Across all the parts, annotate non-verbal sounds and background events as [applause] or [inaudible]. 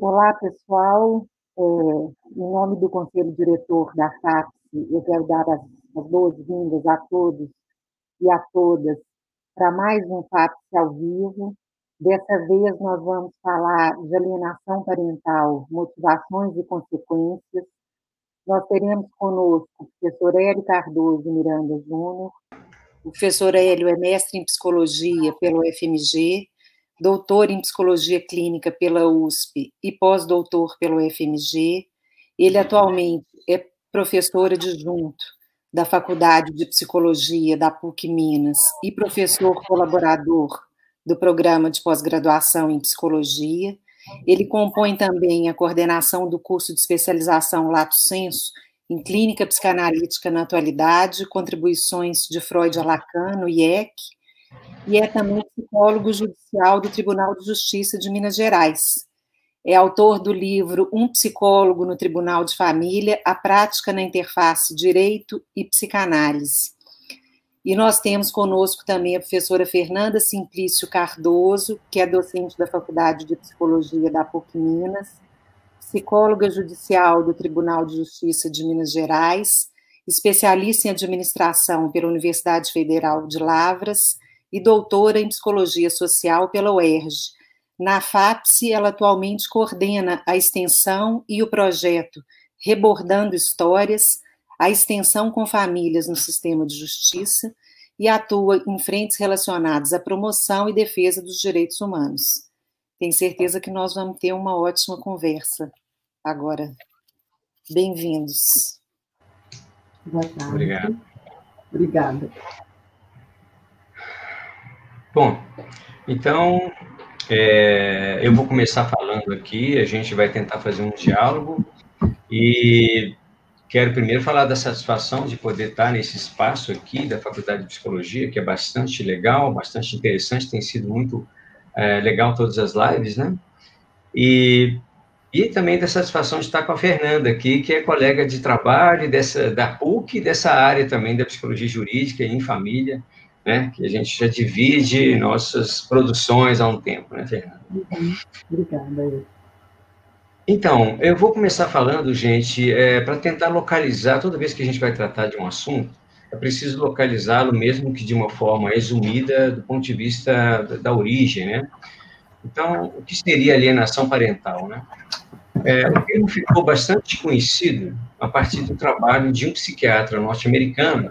Olá, pessoal. É, em nome do Conselho Diretor da FAPS, eu quero dar as, as boas-vindas a todos e a todas para mais um FAPS ao vivo. Dessa vez, nós vamos falar de alienação parental, motivações e consequências. Nós teremos conosco o professor Hélio Cardoso Miranda Júnior. O professor Hélio é mestre em psicologia pelo FMG, doutor em psicologia clínica pela USP e pós-doutor pelo FMG. Ele atualmente é professor adjunto da Faculdade de Psicologia da PUC Minas e professor colaborador do programa de pós-graduação em psicologia. Ele compõe também a coordenação do curso de especialização Lato Senso em clínica psicanalítica na atualidade, contribuições de Freud a Lacan no IEC, e é também psicólogo judicial do Tribunal de Justiça de Minas Gerais. É autor do livro Um Psicólogo no Tribunal de Família: A Prática na Interface Direito e Psicanálise. E nós temos conosco também a professora Fernanda Simplício Cardoso, que é docente da Faculdade de Psicologia da PUC Minas, psicóloga judicial do Tribunal de Justiça de Minas Gerais, especialista em administração pela Universidade Federal de Lavras e doutora em Psicologia Social pela UERJ. Na FAPSE, ela atualmente coordena a extensão e o projeto Rebordando Histórias, a extensão com famílias no sistema de justiça e atua em frentes relacionadas à promoção e defesa dos direitos humanos. Tenho certeza que nós vamos ter uma ótima conversa agora. Bem-vindos. Boa tarde. Obrigado. Obrigada. Bom, então é, eu vou começar falando aqui, a gente vai tentar fazer um diálogo e quero primeiro falar da satisfação de poder estar nesse espaço aqui da Faculdade de Psicologia, que é bastante legal, bastante interessante, tem sido muito é, legal todas as lives, né? E, e também da satisfação de estar com a Fernanda aqui, que é colega de trabalho dessa, da PUC e dessa área também da psicologia jurídica em família né? Que a gente já divide nossas produções há um tempo, né, Fernanda? Obrigada. Então, eu vou começar falando, gente, é, para tentar localizar, toda vez que a gente vai tratar de um assunto, é preciso localizá-lo, mesmo que de uma forma resumida, do ponto de vista da, da origem, né? Então, o que seria alienação parental, né? É, o termo ficou bastante conhecido a partir do trabalho de um psiquiatra norte-americano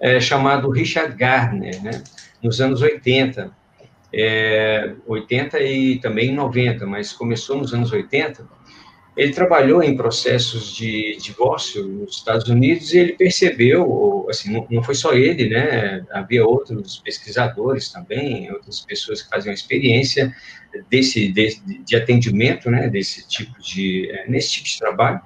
é, chamado Richard Gardner, né, nos anos 80, é, 80 e também 90, mas começou nos anos 80. Ele trabalhou em processos de divórcio nos Estados Unidos e ele percebeu, assim, não, foi só ele, né, havia outros pesquisadores também, outras pessoas que faziam experiência desse, desse de atendimento, né, desse tipo de, é, nesse tipo de trabalho.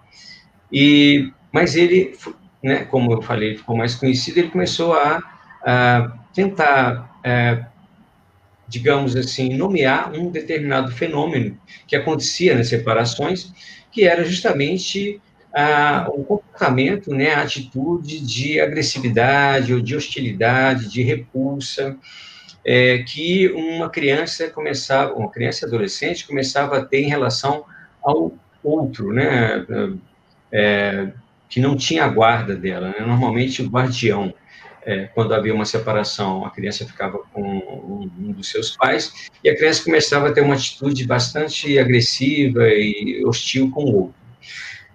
E, mas ele né, como eu falei, ficou mais conhecido, ele começou a, a tentar, é, digamos assim, nomear um determinado fenômeno que acontecia nas separações, que era justamente a, o comportamento, né, a atitude de agressividade ou de hostilidade, de repulsa, é, que uma criança começava, uma criança adolescente começava a ter em relação ao outro, né, é, que não tinha guarda dela, né? normalmente o guardião, é, quando havia uma separação, a criança ficava com um, dos seus pais e a criança começava a ter uma atitude bastante agressiva e hostil com o outro.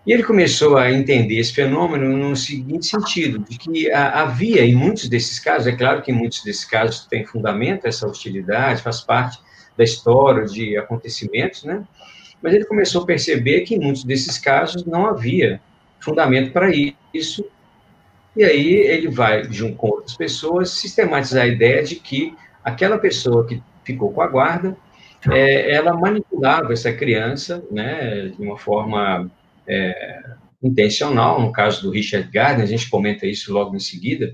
E ele começou a entender esse fenômeno no seguinte sentido, de que havia em muitos desses casos, é claro que em muitos desses casos tem fundamento essa hostilidade, faz parte da história de acontecimentos, né? Mas ele começou a perceber que em muitos desses casos não havia fundamento para isso. E aí ele vai, junto com outras pessoas, sistematizar a ideia de que aquela pessoa que ficou com a guarda, é, ela manipulava essa criança, né, de uma forma é, intencional, no caso do Richard Gardner, a gente comenta isso logo em seguida,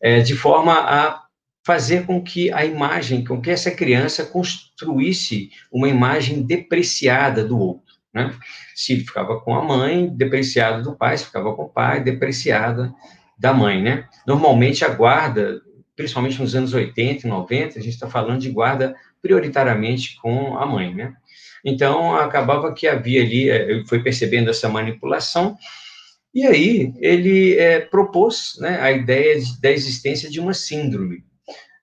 é, de forma a fazer com que a imagem, com que essa criança construísse uma imagem depreciada do outro. Né? Se ficava com a mãe, depreciado do pai, se ficava com o pai, depreciada da mãe, né? Normalmente a guarda, principalmente nos anos 80 e 90, a gente está falando de guarda prioritariamente com a mãe, né? Então, acabava que havia ali, é, ele foi percebendo essa manipulação, e aí ele é, propôs né, a ideia de, da existência de uma síndrome,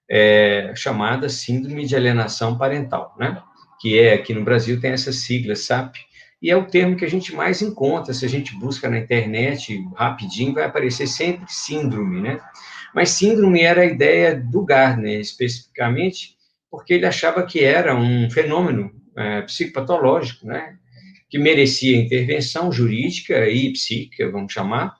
é, chamada Síndrome de Alienação Parental, né? Que é, aqui no Brasil tem essa sigla, SAP, e é o termo que a gente mais encontra, se a gente busca na internet, rapidinho, vai aparecer sempre síndrome, né? Mas síndrome era a ideia do Gardner, especificamente, porque ele achava que era um fenômeno é, psicopatológico, né, que merecia intervenção jurídica e psíquica, vamos chamar,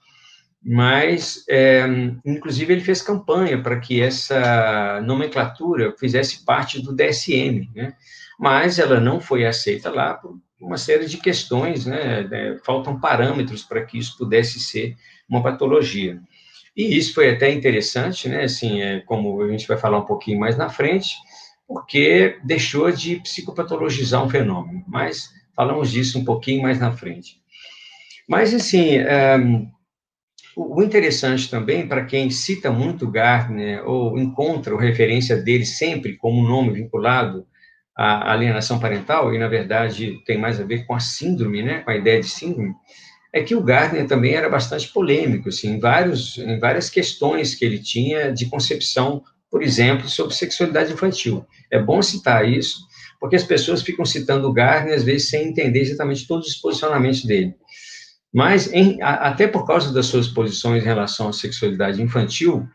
mas, é, inclusive, ele fez campanha para que essa nomenclatura fizesse parte do DSM, né, mas ela não foi aceita lá por uma série de questões, né, né faltam parâmetros para que isso pudesse ser uma patologia. E isso foi até interessante, né, assim, é, como a gente vai falar um pouquinho mais na frente, porque deixou de psicopatologizar um fenômeno, mas falamos disso um pouquinho mais na frente. Mas, assim, ehm, o interessante também, para quem cita muito Gardner, ou encontra a referência dele sempre como um nome vinculado à alienação parental, e, na verdade, tem mais a ver com a síndrome, né, com a ideia de síndrome, é que o Gardner também era bastante polêmico, assim, em, vários, em várias questões que ele tinha de concepção por exemplo, sobre sexualidade infantil. É bom citar isso, porque as pessoas ficam citando o Gardner, às vezes, sem entender exatamente todos os posicionamentos dele. Mas, em, a, até por causa das suas posições em relação à sexualidade infantil,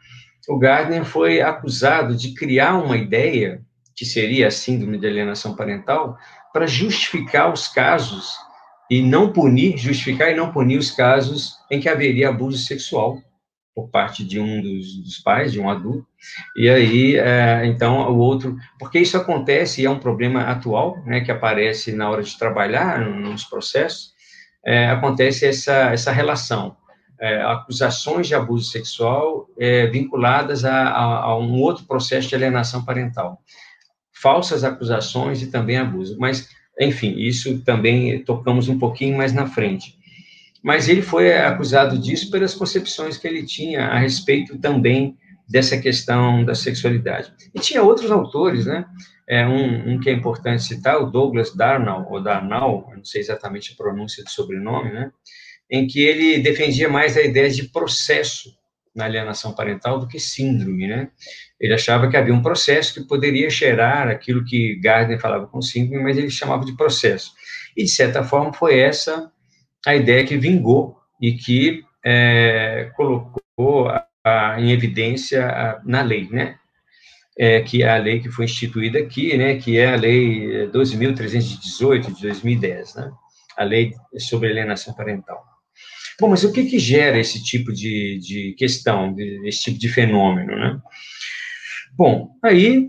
o Gardner foi acusado de criar uma ideia, que seria a síndrome de alienação parental, para justificar os casos e não punir, justificar e não punir os casos em que haveria abuso sexual por parte de um dos, dos pais, de um adulto, e aí, é, então, o outro, porque isso acontece e é um problema atual, né, que aparece na hora de trabalhar nos processos, é, acontece essa, essa relação, é, acusações de abuso sexual é, vinculadas a, a, a um outro processo de alienação parental, falsas acusações e também abuso, mas, enfim, isso também tocamos um pouquinho mais na frente mas ele foi acusado disso pelas concepções que ele tinha a respeito também dessa questão da sexualidade. E tinha outros autores, né? É, um, um, que é importante citar, o Douglas Darnall, ou Darnall, não sei exatamente a pronúncia do sobrenome, né? Em que ele defendia mais a ideia de processo na alienação parental do que síndrome, né? Ele achava que havia um processo que poderia cheirar aquilo que Gardner falava com síndrome, mas ele chamava de processo. E, de certa forma, foi essa a ideia que vingou e que é, colocou a, a, em evidência a, na lei, né? É, que é a lei que foi instituída aqui, né? Que é a lei 12.318 de 2010, né? A lei sobre alienação parental. Bom, mas o que que gera esse tipo de, de questão, de, esse tipo de fenômeno, né? Bom, aí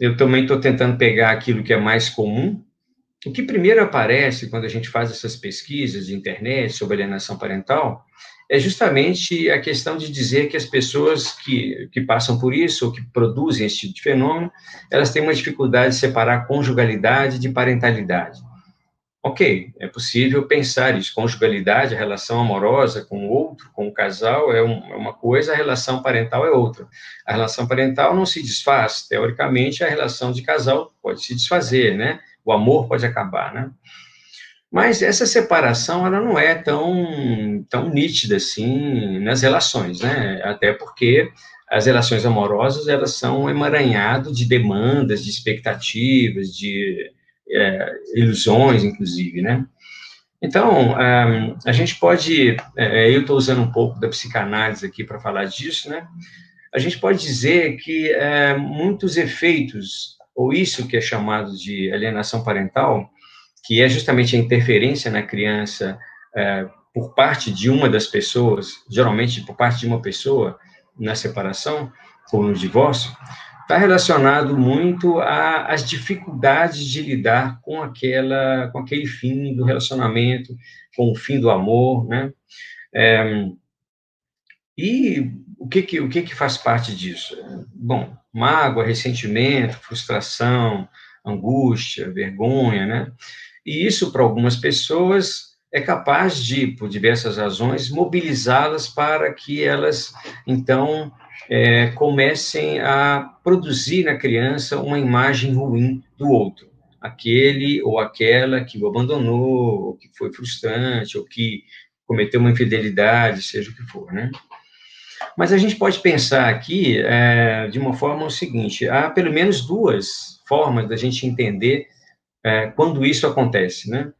eu também estou tentando pegar aquilo que é mais comum, o que primeiro aparece quando a gente faz essas pesquisas de internet sobre alienação parental é justamente a questão de dizer que as pessoas que, que passam por isso, ou que produzem esse tipo de fenômeno, elas têm uma dificuldade de separar conjugalidade de parentalidade. Ok, é possível pensar isso. Conjugalidade, a relação amorosa com o outro, com o casal, é, um, é uma coisa, a relação parental é outra. A relação parental não se desfaz. Teoricamente, a relação de casal pode se desfazer, né? o amor pode acabar, né? Mas essa separação, ela não é tão, tão nítida assim nas relações, né? Até porque as relações amorosas, elas são um emaranhado de demandas, de expectativas, de é, ilusões, inclusive, né? Então, é, a gente pode, é, eu estou usando um pouco da psicanálise aqui para falar disso, né? A gente pode dizer que é, muitos efeitos ou isso que é chamado de alienação parental, que é justamente a interferência na criança é, por parte de uma das pessoas, geralmente por parte de uma pessoa na separação ou no divórcio, está relacionado muito às dificuldades de lidar com aquela, com aquele fim do relacionamento, com o fim do amor, né? É, e o que que, o que que faz parte disso? Bom, mágoa, ressentimento, frustração, angústia, vergonha, né? E isso, para algumas pessoas, é capaz de, por diversas razões, mobilizá-las para que elas, então, é, comecem a produzir na criança uma imagem ruim do outro. Aquele ou aquela que o abandonou, ou que foi frustrante, ou que cometeu uma infidelidade, seja o que for, né? Mas a gente pode pensar aqui é, de uma forma o seguinte: há pelo menos duas formas da gente entender é, quando isso acontece, né?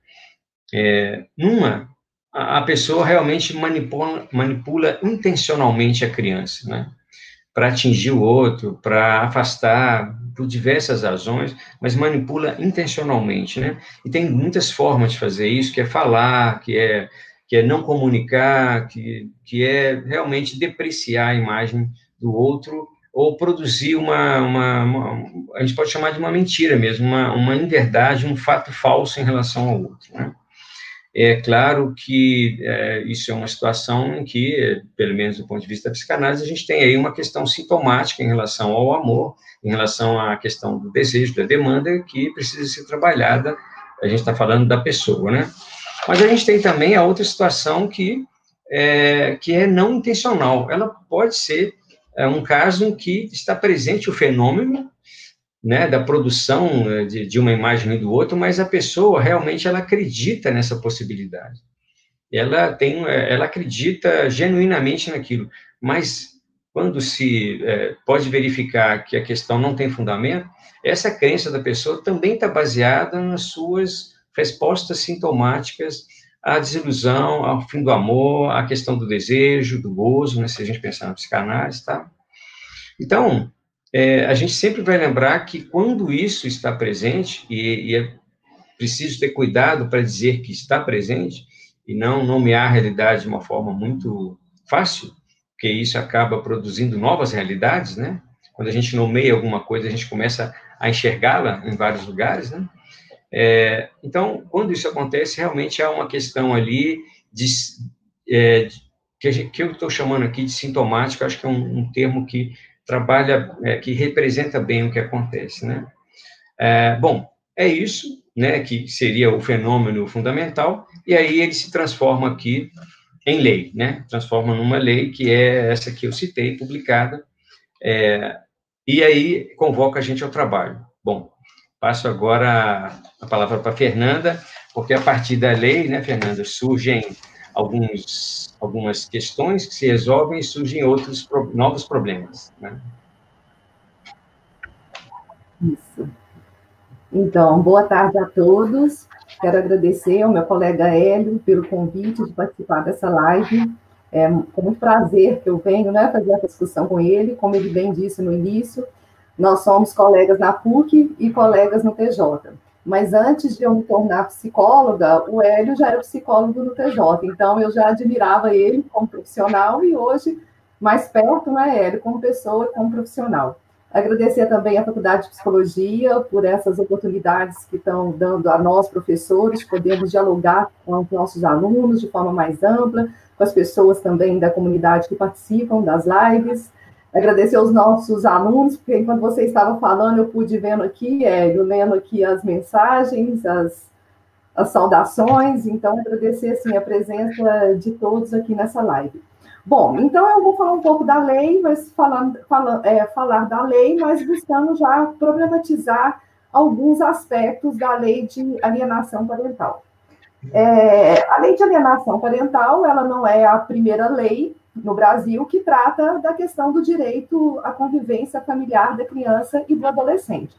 É, numa, a pessoa realmente manipula, manipula intencionalmente a criança, né? Para atingir o outro, para afastar, por diversas razões, mas manipula intencionalmente, né? E tem muitas formas de fazer isso, que é falar, que é que é não comunicar, que, que é realmente depreciar a imagem do outro ou produzir uma, uma, uma, a gente pode chamar de uma mentira mesmo, uma, uma inverdade, um fato falso em relação ao outro. Né? É claro que é, isso é uma situação em que, pelo menos do ponto de vista da psicanálise, a gente tem aí uma questão sintomática em relação ao amor, em relação à questão do desejo, da demanda, que precisa ser trabalhada, a gente está falando da pessoa, né? Mas a gente tem também a outra situação que é, que é não intencional. Ela pode ser é, um caso em que está presente o fenômeno né, da produção é, de, de uma imagem do outro, mas a pessoa realmente ela acredita nessa possibilidade. Ela tem, é, ela acredita genuinamente naquilo, mas quando se é, pode verificar que a questão não tem fundamento, essa crença da pessoa também está baseada nas suas respostas sintomáticas à desilusão, ao fim do amor, à questão do desejo, do gozo, né, se a gente pensar na psicanálise, tá? Então, é, a gente sempre vai lembrar que quando isso está presente, e, e é preciso ter cuidado para dizer que está presente, e não nomear a realidade de uma forma muito fácil, porque isso acaba produzindo novas realidades, né? Quando a gente nomeia alguma coisa, a gente começa a enxergá-la em vários lugares, né? É, então, quando isso acontece, realmente há uma questão ali de, é, que, gente, que, eu estou chamando aqui de sintomática, acho que é um, um termo que trabalha, é, que representa bem o que acontece, né? É, bom, é isso, né, que seria o fenômeno fundamental, e aí ele se transforma aqui em lei, né? Transforma numa lei que é essa que eu citei, publicada, é, e aí convoca a gente ao trabalho. Bom, Passo agora a palavra para a Fernanda, porque a partir da lei, né, Fernanda, surgem alguns, algumas questões que se resolvem e surgem outros novos problemas. Né? Isso. Então, boa tarde a todos. Quero agradecer ao meu colega Hélio pelo convite de participar dessa live. É com muito prazer que eu venho né, fazer essa discussão com ele, como ele bem disse no início, nós somos colegas na PUC e colegas no TJ. Mas antes de eu me tornar psicóloga, o Hélio já era psicólogo no TJ, então eu já admirava ele como profissional e hoje mais perto, né, Hélio, como pessoa e como profissional. Agradecer também à Faculdade de Psicologia por essas oportunidades que estão dando a nós, professores, podermos dialogar com os nossos alunos de forma mais ampla, com as pessoas também da comunidade que participam das lives. Agradecer aos nossos alunos, porque enquanto você estava falando, eu pude vendo aqui, é, eu lendo aqui as mensagens, as, as saudações, então agradecer assim, a presença de todos aqui nessa live. Bom, então eu vou falar um pouco da lei, mas falar, falar, é, falar da lei, mas buscando já problematizar alguns aspectos da lei de alienação parental. É, a lei de alienação parental, ela não é a primeira lei no Brasil que trata da questão do direito à convivência familiar da criança e do adolescente.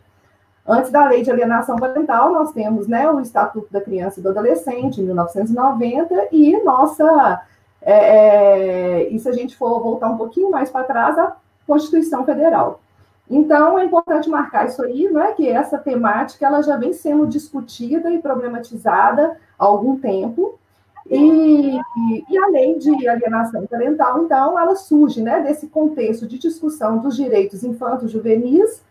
Antes da lei de alienação parental, nós temos né, o Estatuto da Criança e do Adolescente, em 1990, e nossa, é, é, e se a gente for voltar um pouquinho mais para trás, a Constituição Federal. Então, é importante marcar isso aí, né, que essa temática ela já vem sendo discutida e problematizada há algum tempo, e, e, a lei de alienação parental, então, ela surge né, desse contexto de discussão dos direitos infantos juvenis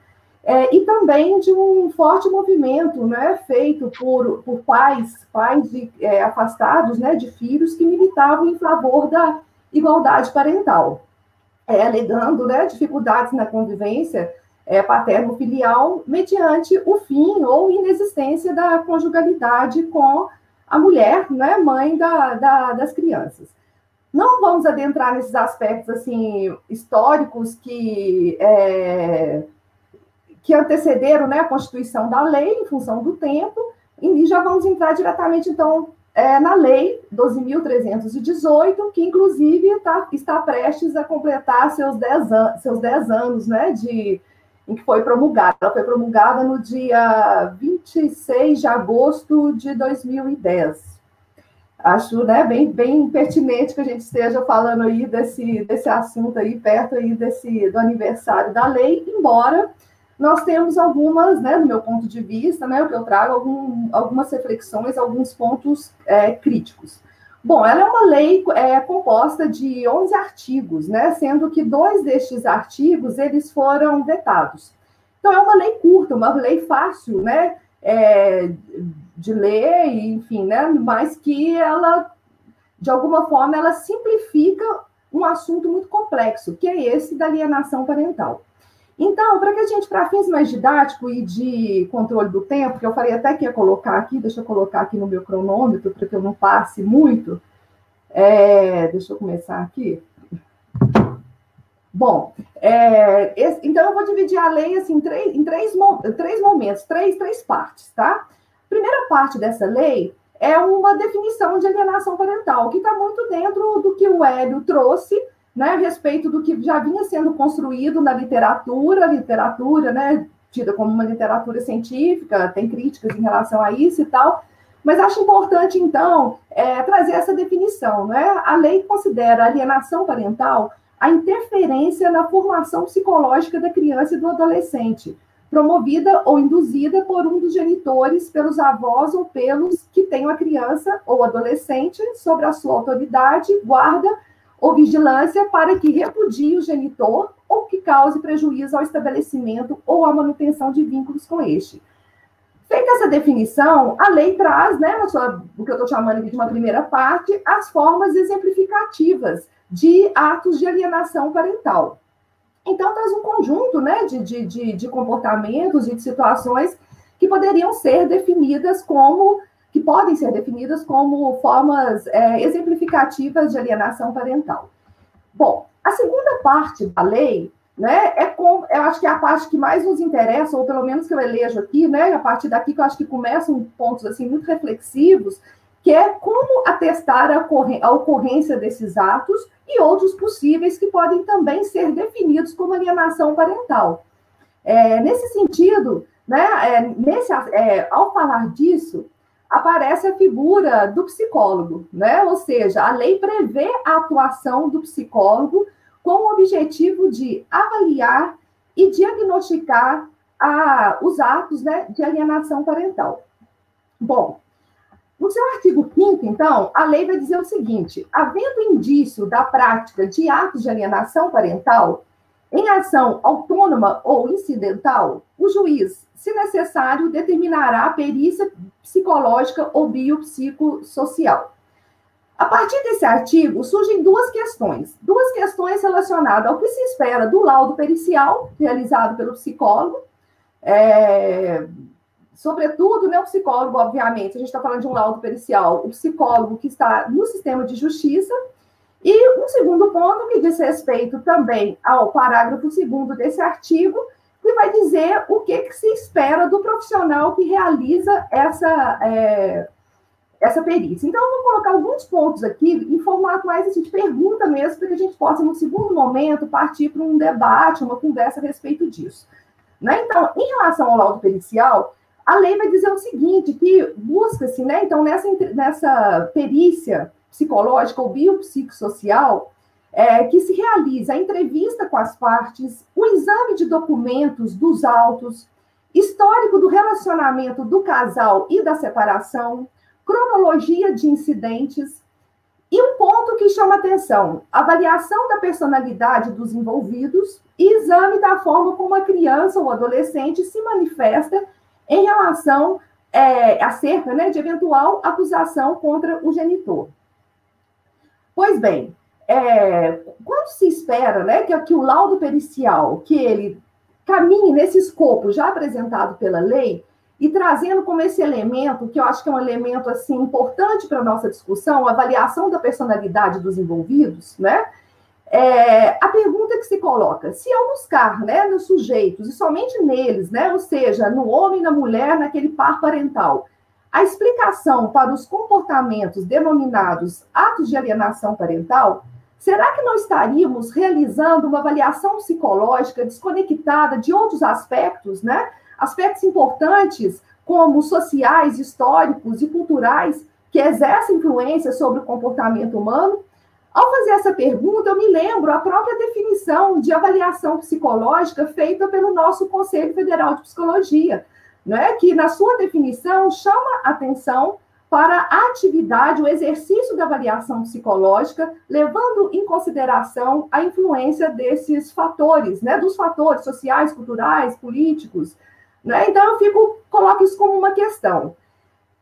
é, e também de um forte movimento né, feito por, por pais, pais de, é, afastados né, de filhos que militavam em favor da igualdade parental, é, alegando né, dificuldades na convivência é, paterno-filial mediante o fim ou inexistência da conjugalidade com a mulher, né, mãe da, da, das crianças. Não vamos adentrar nesses aspectos assim históricos que é, que antecederam né, a constituição da lei em função do tempo, e já vamos entrar diretamente, então, é, na lei 12.318, que inclusive tá, está prestes a completar seus 10, an seus 10 anos né, de, em que foi promulgada. Ela foi promulgada no dia 26 de agosto de 2010 acho né, bem, bem pertinente que a gente esteja falando aí desse, desse assunto aí, perto aí desse, do aniversário da lei, embora nós temos algumas, né, do meu ponto de vista, né, o que eu trago, algum, algumas reflexões, alguns pontos é, críticos. Bom, ela é uma lei é, composta de 11 artigos, né, sendo que dois destes artigos, eles foram vetados. Então, é uma lei curta, uma lei fácil, né, é, de ler, enfim, né? Mas que ela, de alguma forma, ela simplifica um assunto muito complexo, que é esse da alienação parental. Então, para que a gente, para fins mais didáticos e de controle do tempo, que eu falei até que ia colocar aqui, deixa eu colocar aqui no meu cronômetro, para que eu não passe muito. É, deixa eu começar aqui. Bom, é, esse, então eu vou dividir a lei assim, em, três, em três, três momentos, três, três partes, tá? primeira parte dessa lei é uma definição de alienação parental, que está muito dentro do que o Hélio trouxe, né, a respeito do que já vinha sendo construído na literatura, literatura, né, tida como uma literatura científica, tem críticas em relação a isso e tal, mas acho importante, então, é, trazer essa definição. Né? A lei considera alienação parental a interferência na formação psicológica da criança e do adolescente, promovida ou induzida por um dos genitores, pelos avós ou pelos que tenham a criança ou adolescente sobre a sua autoridade, guarda ou vigilância para que repudie o genitor ou que cause prejuízo ao estabelecimento ou à manutenção de vínculos com este. Feita essa definição, a lei traz, né, sua, o que eu estou chamando aqui de uma primeira parte, as formas exemplificativas de atos de alienação parental. Então, traz um conjunto né, de, de, de, de comportamentos e de situações que poderiam ser definidas como, que podem ser definidas como formas é, exemplificativas de alienação parental. Bom, a segunda parte da lei, né, é com, eu acho que é a parte que mais nos interessa, ou pelo menos que eu elejo aqui, né, a partir daqui que eu acho que começam pontos assim muito reflexivos, que é como atestar a ocorrência desses atos e outros possíveis que podem também ser definidos como alienação parental. É, nesse sentido, né, é, nesse, é, ao falar disso, aparece a figura do psicólogo, né? ou seja, a lei prevê a atuação do psicólogo com o objetivo de avaliar e diagnosticar a, os atos né, de alienação parental. Bom, no seu artigo 5 então, a lei vai dizer o seguinte: havendo indício da prática de atos de alienação parental, em ação autônoma ou incidental, o juiz, se necessário, determinará a perícia psicológica ou biopsicossocial. A partir desse artigo, surgem duas questões. Duas questões relacionadas ao que se espera do laudo pericial, realizado pelo psicólogo, é, sobretudo, né, o psicólogo, obviamente, a gente está falando de um laudo pericial, o psicólogo que está no sistema de justiça, e um segundo ponto que diz respeito também ao parágrafo segundo desse artigo, que vai dizer o que, que se espera do profissional que realiza essa, é, essa perícia. Então, eu vou colocar alguns pontos aqui em formato mais assim, de pergunta mesmo, para que a gente possa, no segundo momento, partir para um debate, uma conversa a respeito disso. Né? Então, em relação ao laudo pericial, a lei vai dizer o seguinte, que busca-se, né, então, nessa, nessa perícia psicológica ou biopsicossocial, é, que se realiza a entrevista com as partes, o exame de documentos dos autos, histórico do relacionamento do casal e da separação, cronologia de incidentes, e um ponto que chama atenção: avaliação da personalidade dos envolvidos e exame da forma como a criança ou adolescente se manifesta em relação é, acerca né, de eventual acusação contra o genitor. Pois bem, é, quando se espera né, que, que o laudo pericial, que ele caminhe nesse escopo já apresentado pela lei, e trazendo como esse elemento, que eu acho que é um elemento assim importante para a nossa discussão, a avaliação da personalidade dos envolvidos, né? É, a pergunta que se coloca, se eu buscar né, nos sujeitos, e somente neles, né, ou seja, no homem na mulher, naquele par parental, a explicação para os comportamentos denominados atos de alienação parental, será que não estaríamos realizando uma avaliação psicológica desconectada de outros aspectos, né? aspectos importantes, como sociais, históricos e culturais, que exercem influência sobre o comportamento humano? Ao fazer essa pergunta, eu me lembro a própria definição de avaliação psicológica feita pelo nosso Conselho Federal de Psicologia, né, que na sua definição chama atenção para a atividade, o exercício da avaliação psicológica, levando em consideração a influência desses fatores, né, dos fatores sociais, culturais, políticos, né? Então, eu fico, coloco isso como uma questão.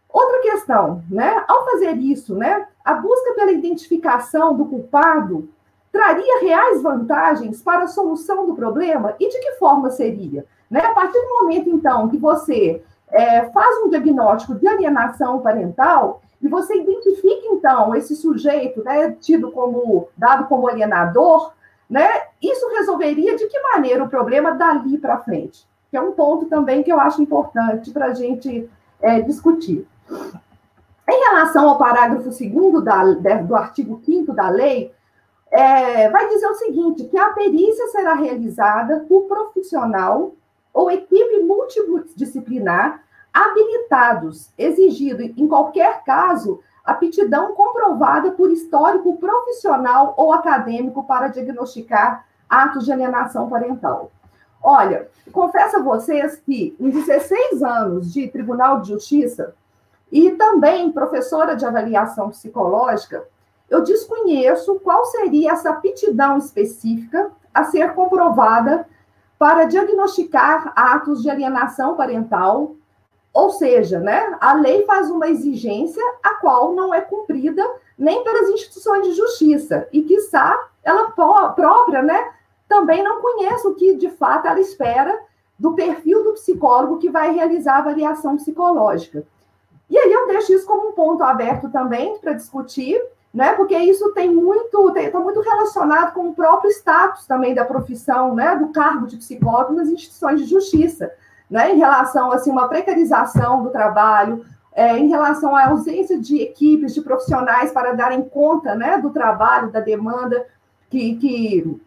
Outra questão, né? Ao fazer isso, né, a busca pela identificação do culpado traria reais vantagens para a solução do problema? E de que forma seria? Né? A partir do momento, então, que você é, faz um diagnóstico de alienação parental e você identifica, então, esse sujeito né, tido como, dado como alienador, né, isso resolveria de que maneira o problema dali para frente? que é um ponto também que eu acho importante para a gente é, discutir. Em relação ao parágrafo 2 da, do artigo 5 da lei, é, vai dizer o seguinte: que a perícia será realizada por profissional ou equipe multidisciplinar habilitados, exigido, em qualquer caso, aptidão comprovada por histórico profissional ou acadêmico para diagnosticar atos de alienação parental. Olha, confesso a vocês que em 16 anos de Tribunal de Justiça e também professora de avaliação psicológica, eu desconheço qual seria essa aptidão específica a ser comprovada para diagnosticar atos de alienação parental, ou seja, né, a lei faz uma exigência a qual não é cumprida nem pelas instituições de justiça, e, quiçá, ela própria, né, também não conheço o que de fato ela espera do perfil do psicólogo que vai realizar a avaliação psicológica. E aí eu deixo isso como um ponto aberto também para discutir, né? Porque isso tem muito, está muito relacionado com o próprio status também da profissão, né? Do cargo de psicólogo nas instituições de justiça, né? Em relação assim uma precarização do trabalho, é, em relação à ausência de equipes, de profissionais para darem conta, né? Do trabalho, da demanda que, que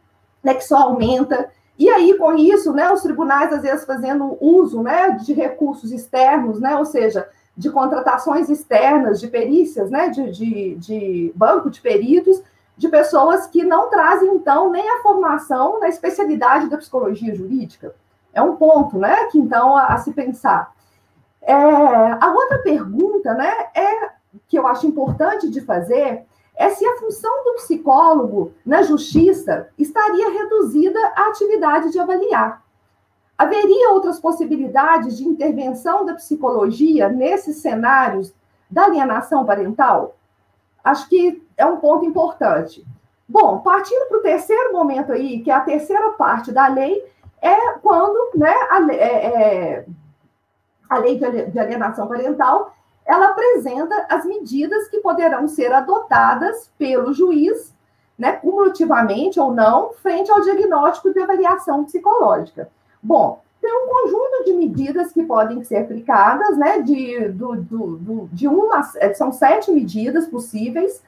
né, que só aumenta. E aí, com isso, né, os tribunais, às vezes, fazendo uso né, de recursos externos, né, ou seja, de contratações externas, de perícias, né, de, de, de banco de peritos, de pessoas que não trazem, então, nem a formação na especialidade da psicologia jurídica. É um ponto, né, que, então, a, a se pensar. É, a outra pergunta, né, é que eu acho importante de fazer é se a função do psicólogo na justiça estaria reduzida à atividade de avaliar. Haveria outras possibilidades de intervenção da psicologia nesses cenários da alienação parental? Acho que é um ponto importante. Bom, partindo para o terceiro momento aí, que é a terceira parte da lei, é quando né, a, é, é, a lei de alienação parental ela apresenta as medidas que poderão ser adotadas pelo juiz, né, cumulativamente ou não, frente ao diagnóstico de avaliação psicológica. Bom, tem um conjunto de medidas que podem ser aplicadas, né, de, do, do, do, de uma, é, são sete medidas possíveis,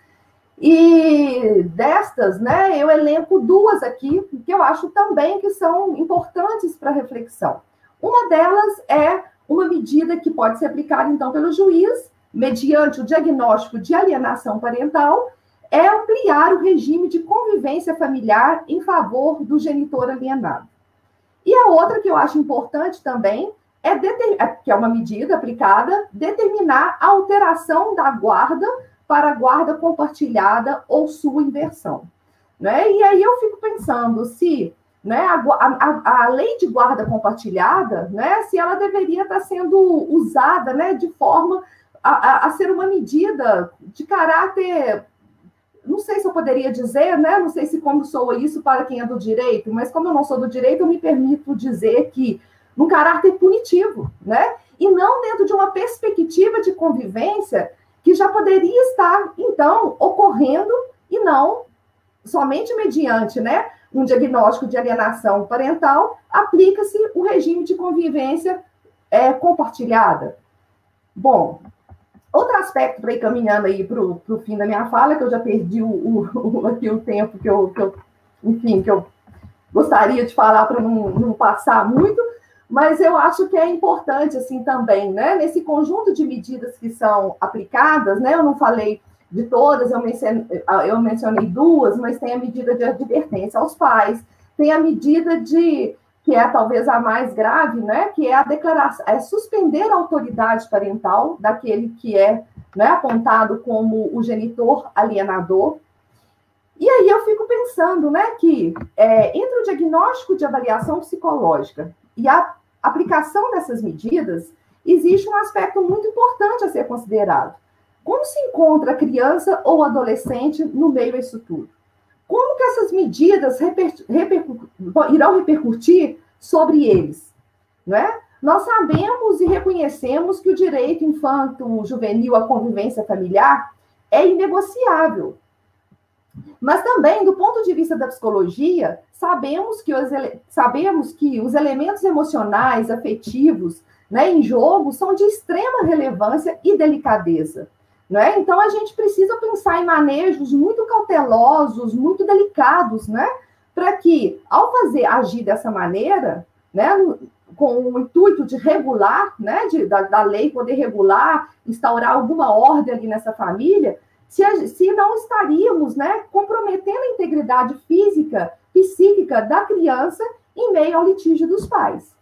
e destas, né, eu elenco duas aqui, que eu acho também que são importantes para reflexão. Uma delas é uma medida que pode ser aplicada, então, pelo juiz, mediante o diagnóstico de alienação parental, é ampliar o regime de convivência familiar em favor do genitor alienado. E a outra que eu acho importante também é, é que é uma medida aplicada, determinar a alteração da guarda para guarda compartilhada ou sua inversão. Né? E aí eu fico pensando se né, a, a, a, lei de guarda compartilhada, né, se ela deveria estar sendo usada né, de forma a, a, ser uma medida de caráter, não sei se eu poderia dizer, né, não sei se como sou isso para quem é do direito, mas como eu não sou do direito, eu me permito dizer que num caráter punitivo, né? E não dentro de uma perspectiva de convivência que já poderia estar, então, ocorrendo e não somente mediante, né, um diagnóstico de alienação parental, aplica-se o regime de convivência é, compartilhada. Bom, outro aspecto para ir caminhando aí para o fim da minha fala, que eu já perdi o, o, aqui o tempo que eu, que eu, enfim, que eu gostaria de falar para não, não passar muito, mas eu acho que é importante, assim, também, né, nesse conjunto de medidas que são aplicadas, né, eu não falei de todas, eu mencionei, eu mencionei duas, mas tem a medida de advertência aos pais, tem a medida de que é talvez a mais grave, né, que é a declaração, é suspender a autoridade parental daquele que é né, apontado como o genitor alienador. E aí eu fico pensando, né, que é, entre o diagnóstico de avaliação psicológica e a aplicação dessas medidas, existe um aspecto muito importante a ser considerado. Como se encontra a criança ou adolescente no meio a isso tudo? Como que essas medidas reper, irão repercutir sobre eles? Né? Nós sabemos e reconhecemos que o direito infanto-juvenil à convivência familiar é inegociável. Mas também, do ponto de vista da psicologia, sabemos que os, sabemos que os elementos emocionais, afetivos, né, em jogo são de extrema relevância e delicadeza. Né? Então, a gente precisa pensar em manejos muito cautelosos, muito delicados, né? para que, ao fazer agir dessa maneira, né, com o intuito de regular, né, de, da, da lei poder regular, instaurar alguma ordem ali nessa família, se, se não estaríamos né, comprometendo a integridade física, psíquica da criança em meio ao litígio dos pais.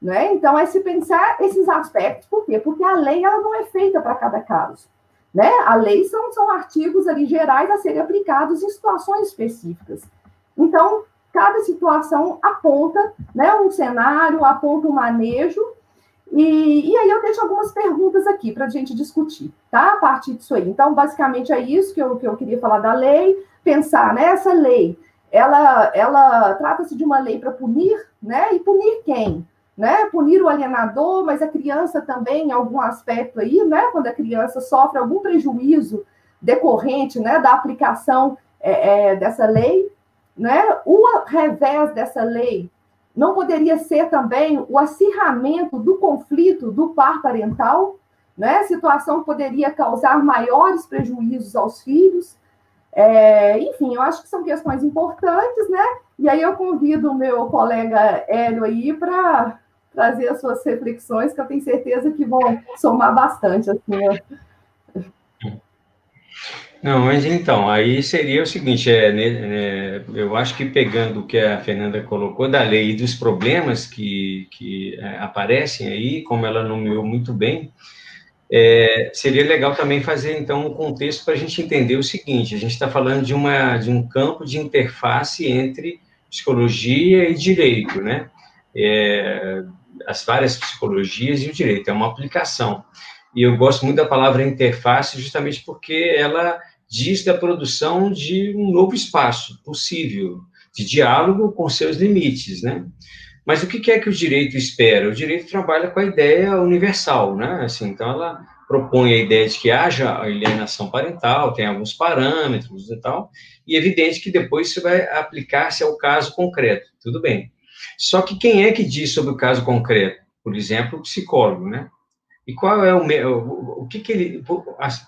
Né? Então, é se pensar esses aspectos, por quê? Porque a lei ela não é feita para cada caso. Né? A lei são, são artigos ali gerais a serem aplicados em situações específicas. Então, cada situação aponta né, um cenário, aponta um manejo, e, e aí eu deixo algumas perguntas aqui para a gente discutir, tá? A partir disso aí. Então, basicamente é isso que eu, que eu queria falar da lei, pensar, né? Essa lei, ela, ela trata-se de uma lei para punir, né? E punir quem? Né? Punir o alienador, mas a criança também, em algum aspecto aí, né? Quando a criança sofre algum prejuízo decorrente, né? Da aplicação é, é, dessa lei, né? O revés dessa lei não poderia ser também o acirramento do conflito do par parental, né? Situação que poderia causar maiores prejuízos aos filhos. É, enfim, eu acho que são questões importantes, né? E aí eu convido o meu colega Hélio aí para trazer as suas reflexões, que eu tenho certeza que vão somar bastante. Assim, não, mas então, aí seria o seguinte, é, né, é, eu acho que pegando o que a Fernanda colocou da lei e dos problemas que, que é, aparecem aí, como ela nomeou muito bem, é, seria legal também fazer, então, um contexto para a gente entender o seguinte, a gente está falando de, uma, de um campo de interface entre psicologia e direito, né? É, as várias psicologias e o direito, é uma aplicação. E eu gosto muito da palavra interface justamente porque ela diz da produção de um novo espaço possível de diálogo com seus limites, né? Mas o que é que o direito espera? O direito trabalha com a ideia universal, né? Assim, então ela propõe a ideia de que haja alienação parental, tem alguns parâmetros e tal, e é evidente que depois isso vai aplicar-se ao caso concreto, tudo bem. Só que quem é que diz sobre o caso concreto? Por exemplo, o psicólogo, né? E qual é o, o, o que que ele,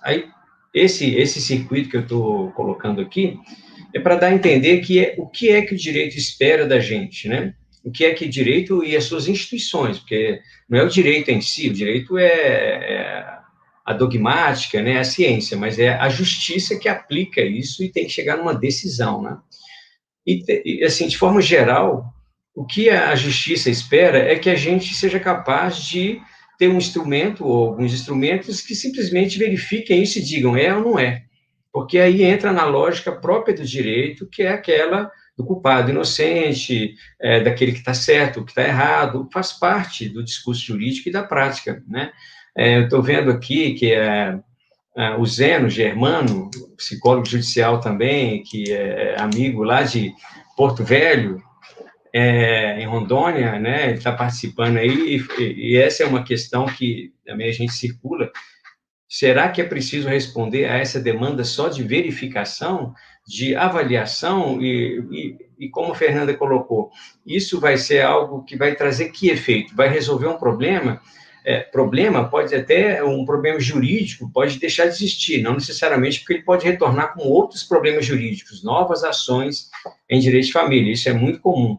aí esse, esse circuito que eu estou colocando aqui é para dar a entender que é, o que é que o direito espera da gente, né? O que é que o direito e as suas instituições, porque não é o direito em si, o direito é, é a dogmática, né, a ciência, mas é a justiça que aplica isso e tem que chegar numa decisão, né? E, assim, de forma geral, o que a justiça espera é que a gente seja capaz de ter um instrumento ou alguns instrumentos que simplesmente verifiquem isso e digam é ou não é. Porque aí entra na lógica própria do direito, que é aquela do culpado inocente, é, daquele que está certo, que está errado, faz parte do discurso jurídico e da prática. Né? É, eu estou vendo aqui que é, é, o Zeno Germano, psicólogo judicial também, que é amigo lá de Porto Velho, é, em Rondônia, né? Ele está participando aí, e, e, essa é uma questão que também a gente circula. Será que é preciso responder a essa demanda só de verificação, de avaliação? E, e, e como a Fernanda colocou, isso vai ser algo que vai trazer que efeito? Vai resolver um problema? É, problema pode até um problema jurídico pode deixar de existir, não necessariamente porque ele pode retornar com outros problemas jurídicos, novas ações em direito de família. Isso é muito comum.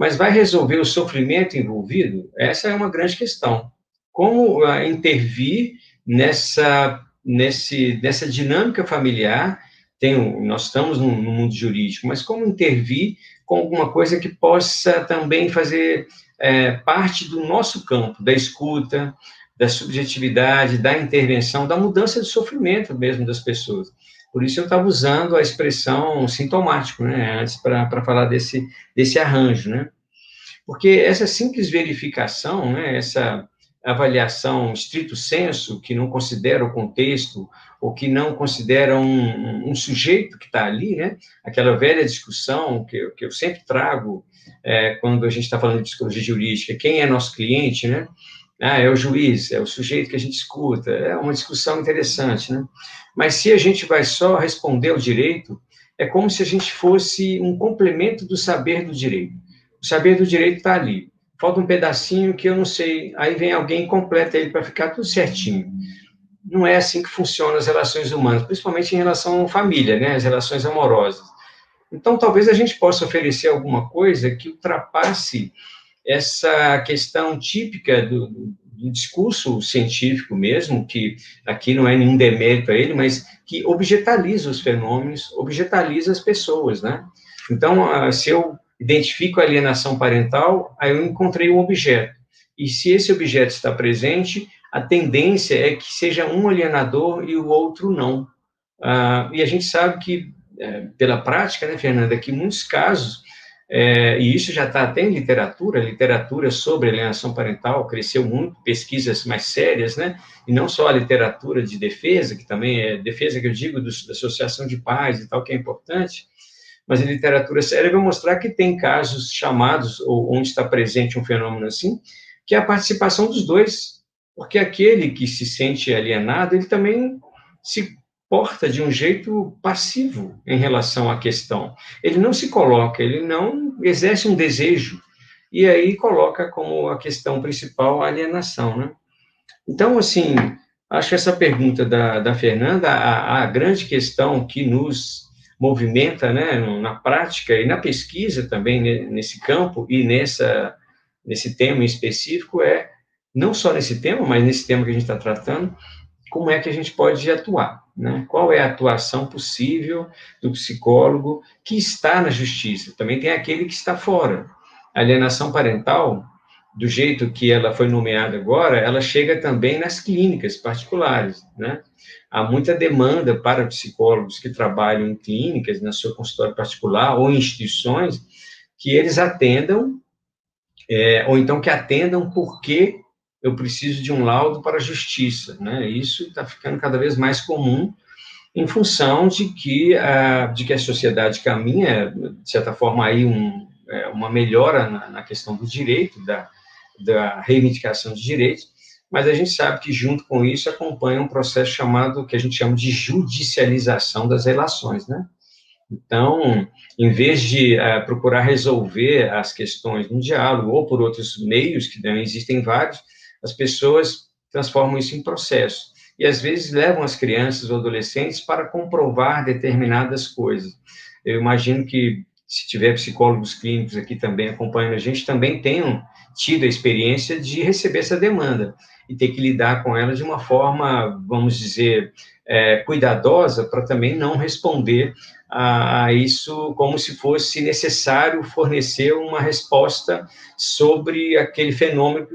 Mas vai resolver o sofrimento envolvido? Essa é uma grande questão. Como uh, intervir nessa, nesse, nessa dinâmica familiar? Tem, nós estamos no, no mundo jurídico, mas como intervir com alguma coisa que possa também fazer é, parte do nosso campo, da escuta, da subjetividade, da intervenção, da mudança de sofrimento mesmo das pessoas. Por isso eu estava usando a expressão sintomático, né, antes para falar desse, desse arranjo, né? Porque essa simples verificação, né, essa avaliação estrito senso, que não considera o contexto, ou que não considera um, um sujeito que está ali, né? Aquela velha discussão que, eu, que eu sempre trago é, quando a gente está falando de psicologia jurídica, quem é nosso cliente, né? Ah, é o juiz, é o sujeito que a gente escuta, é uma discussão interessante, né? Mas se a gente vai só responder ao direito, é como se a gente fosse um complemento do saber do direito. O saber do direito está ali. Falta um pedacinho que eu não sei. Aí vem alguém e completa ele para ficar tudo certinho. Não é assim que funcionam as relações humanas, principalmente em relação à família, né? As relações amorosas. Então, talvez a gente possa oferecer alguma coisa que ultrapasse essa questão típica do, do discurso científico mesmo, que aqui não é nenhum demérito a ele, mas que objetaliza os fenômenos, objetaliza as pessoas, né? Então, ah, se eu identifico a alienação parental, aí eu encontrei um objeto. E se esse objeto está presente, a tendência é que seja um alienador e o outro não. Ah, e a gente sabe que, é, pela prática, né, Fernanda, que muitos casos é, e isso já está até em literatura, literatura sobre alienação parental cresceu muito, pesquisas mais sérias, né? E não só a literatura de defesa, que também é defesa que eu digo do, da associação de pais e tal, que é importante, mas a literatura séria vai mostrar que tem casos chamados, ou onde está presente um fenômeno assim, que é a participação dos dois, porque aquele que se sente alienado, ele também se porta de um jeito passivo em relação à questão. Ele não se coloca, ele não exerce um desejo, e aí coloca como a questão principal a alienação, né? Então, assim, acho que essa pergunta da, da Fernanda, a, a grande questão que nos movimenta, né, na prática e na pesquisa também nesse campo e nessa, nesse tema específico é, não só nesse tema, mas nesse tema que a gente está tratando, como é que a gente pode atuar, né? Qual é a atuação possível do psicólogo que está na justiça? Também tem aquele que está fora. A alienação parental, do jeito que ela foi nomeada agora, ela chega também nas clínicas particulares, né? Há muita demanda para psicólogos que trabalham em clínicas, na sua consultório particular ou em instituições, que eles atendam, é, ou então que atendam porque eu preciso de um laudo para a justiça, né? Isso está ficando cada vez mais comum em função de que a, de que a sociedade caminha, de certa forma, aí um, é, uma melhora na, na, questão do direito, da, da reivindicação de direitos, mas a gente sabe que, junto com isso, acompanha um processo chamado, que a gente chama de judicialização das relações, né? Então, em vez de uh, procurar resolver as questões no diálogo ou por outros meios, que também existem vários, as pessoas transformam isso em processo. E às vezes levam as crianças ou adolescentes para comprovar determinadas coisas. Eu imagino que, se tiver psicólogos clínicos aqui também acompanhando a gente, também tenham tido a experiência de receber essa demanda e ter que lidar com ela de uma forma, vamos dizer, é, cuidadosa, para também não responder a, a, isso como se fosse necessário fornecer uma resposta sobre aquele fenômeno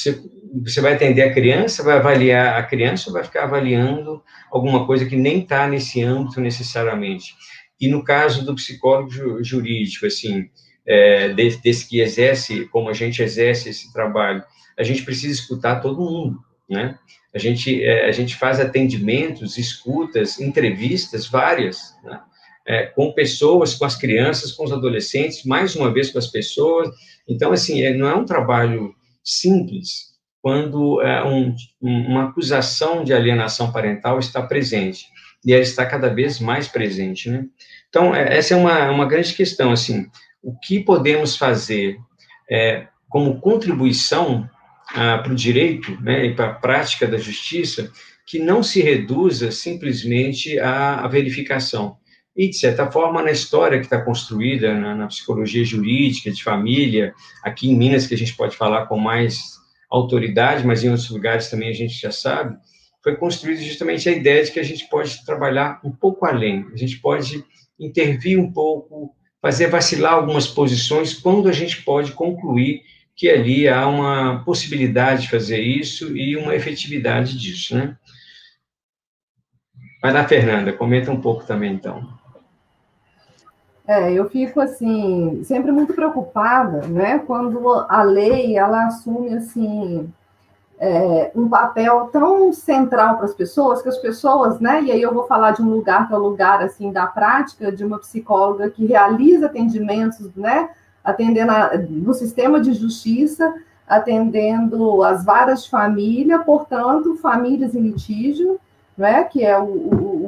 você, você vai atender a criança, vai avaliar a criança ou vai ficar avaliando alguma coisa que nem está nesse âmbito necessariamente? E no caso do psicólogo jurídico, assim, é, desse, desse, que exerce, como a gente exerce esse trabalho, a gente precisa escutar todo mundo, né? A gente, é, a gente faz atendimentos, escutas, entrevistas várias, né? é, com pessoas, com as crianças, com os adolescentes, mais uma vez com as pessoas. Então, assim, é, não é um trabalho simples quando é, um, uma acusação de alienação parental está presente, e ela está cada vez mais presente, né? Então, é, essa é uma, uma grande questão, assim, o que podemos fazer é, como contribuição ah, para o direito né, e para a prática da justiça que não se reduza simplesmente à, à verificação. E, de certa forma, na história que está construída na, na, psicologia jurídica, de família, aqui em Minas, que a gente pode falar com mais autoridade, mas em outros lugares também a gente já sabe, foi construída justamente a ideia de que a gente pode trabalhar um pouco além, a gente pode intervir um pouco, fazer vacilar algumas posições, quando a gente pode concluir que ali há uma possibilidade de fazer isso e uma efetividade disso, né? Vai lá, Fernanda, comenta um pouco também, então. É, eu fico assim sempre muito preocupada, né, quando a lei ela assume assim é, um papel tão central para as pessoas que as pessoas, né, e aí eu vou falar de um lugar que é o lugar assim da prática de uma psicóloga que realiza atendimentos, né, atendendo a, no sistema de justiça, atendendo as varas de família, portanto, famílias em litígio, né, que é o, o, o,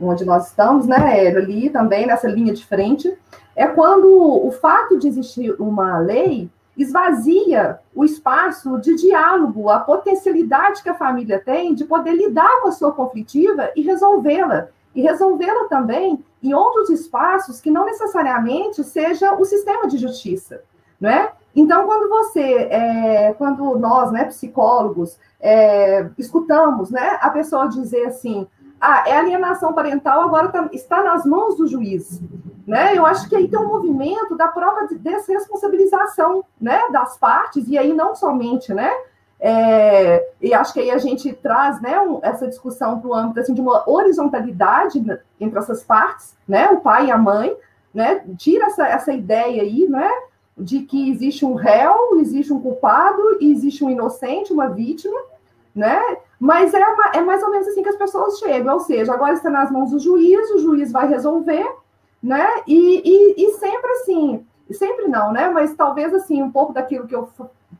onde nós estamos, né, ali também, nessa linha de frente, é quando o fato de existir uma lei esvazia o espaço de diálogo, a potencialidade que a família tem de poder lidar com a sua conflitiva e resolvê-la. E resolvê-la também em outros espaços que não necessariamente seja o sistema de justiça, não é? Então, quando você, é, quando nós, né, psicólogos, é, escutamos, né, a pessoa dizer assim, ah, é alienação parental, agora tá, está nas mãos do juiz, né? Eu acho que aí tem um movimento da própria desresponsabilização, né, das partes e aí não somente, né, é, e acho que aí a gente traz né, um, essa discussão para o âmbito assim, de uma horizontalidade entre essas partes, né, o pai e a mãe, né, tira essa, essa ideia aí, né, de que existe um réu, existe um culpado, existe um inocente, uma vítima, né? Mas é, é mais ou menos assim que as pessoas chegam, ou seja, agora está nas mãos do juiz, o juiz vai resolver, né? E, e, e sempre assim, sempre não, né? Mas talvez assim, um pouco daquilo que eu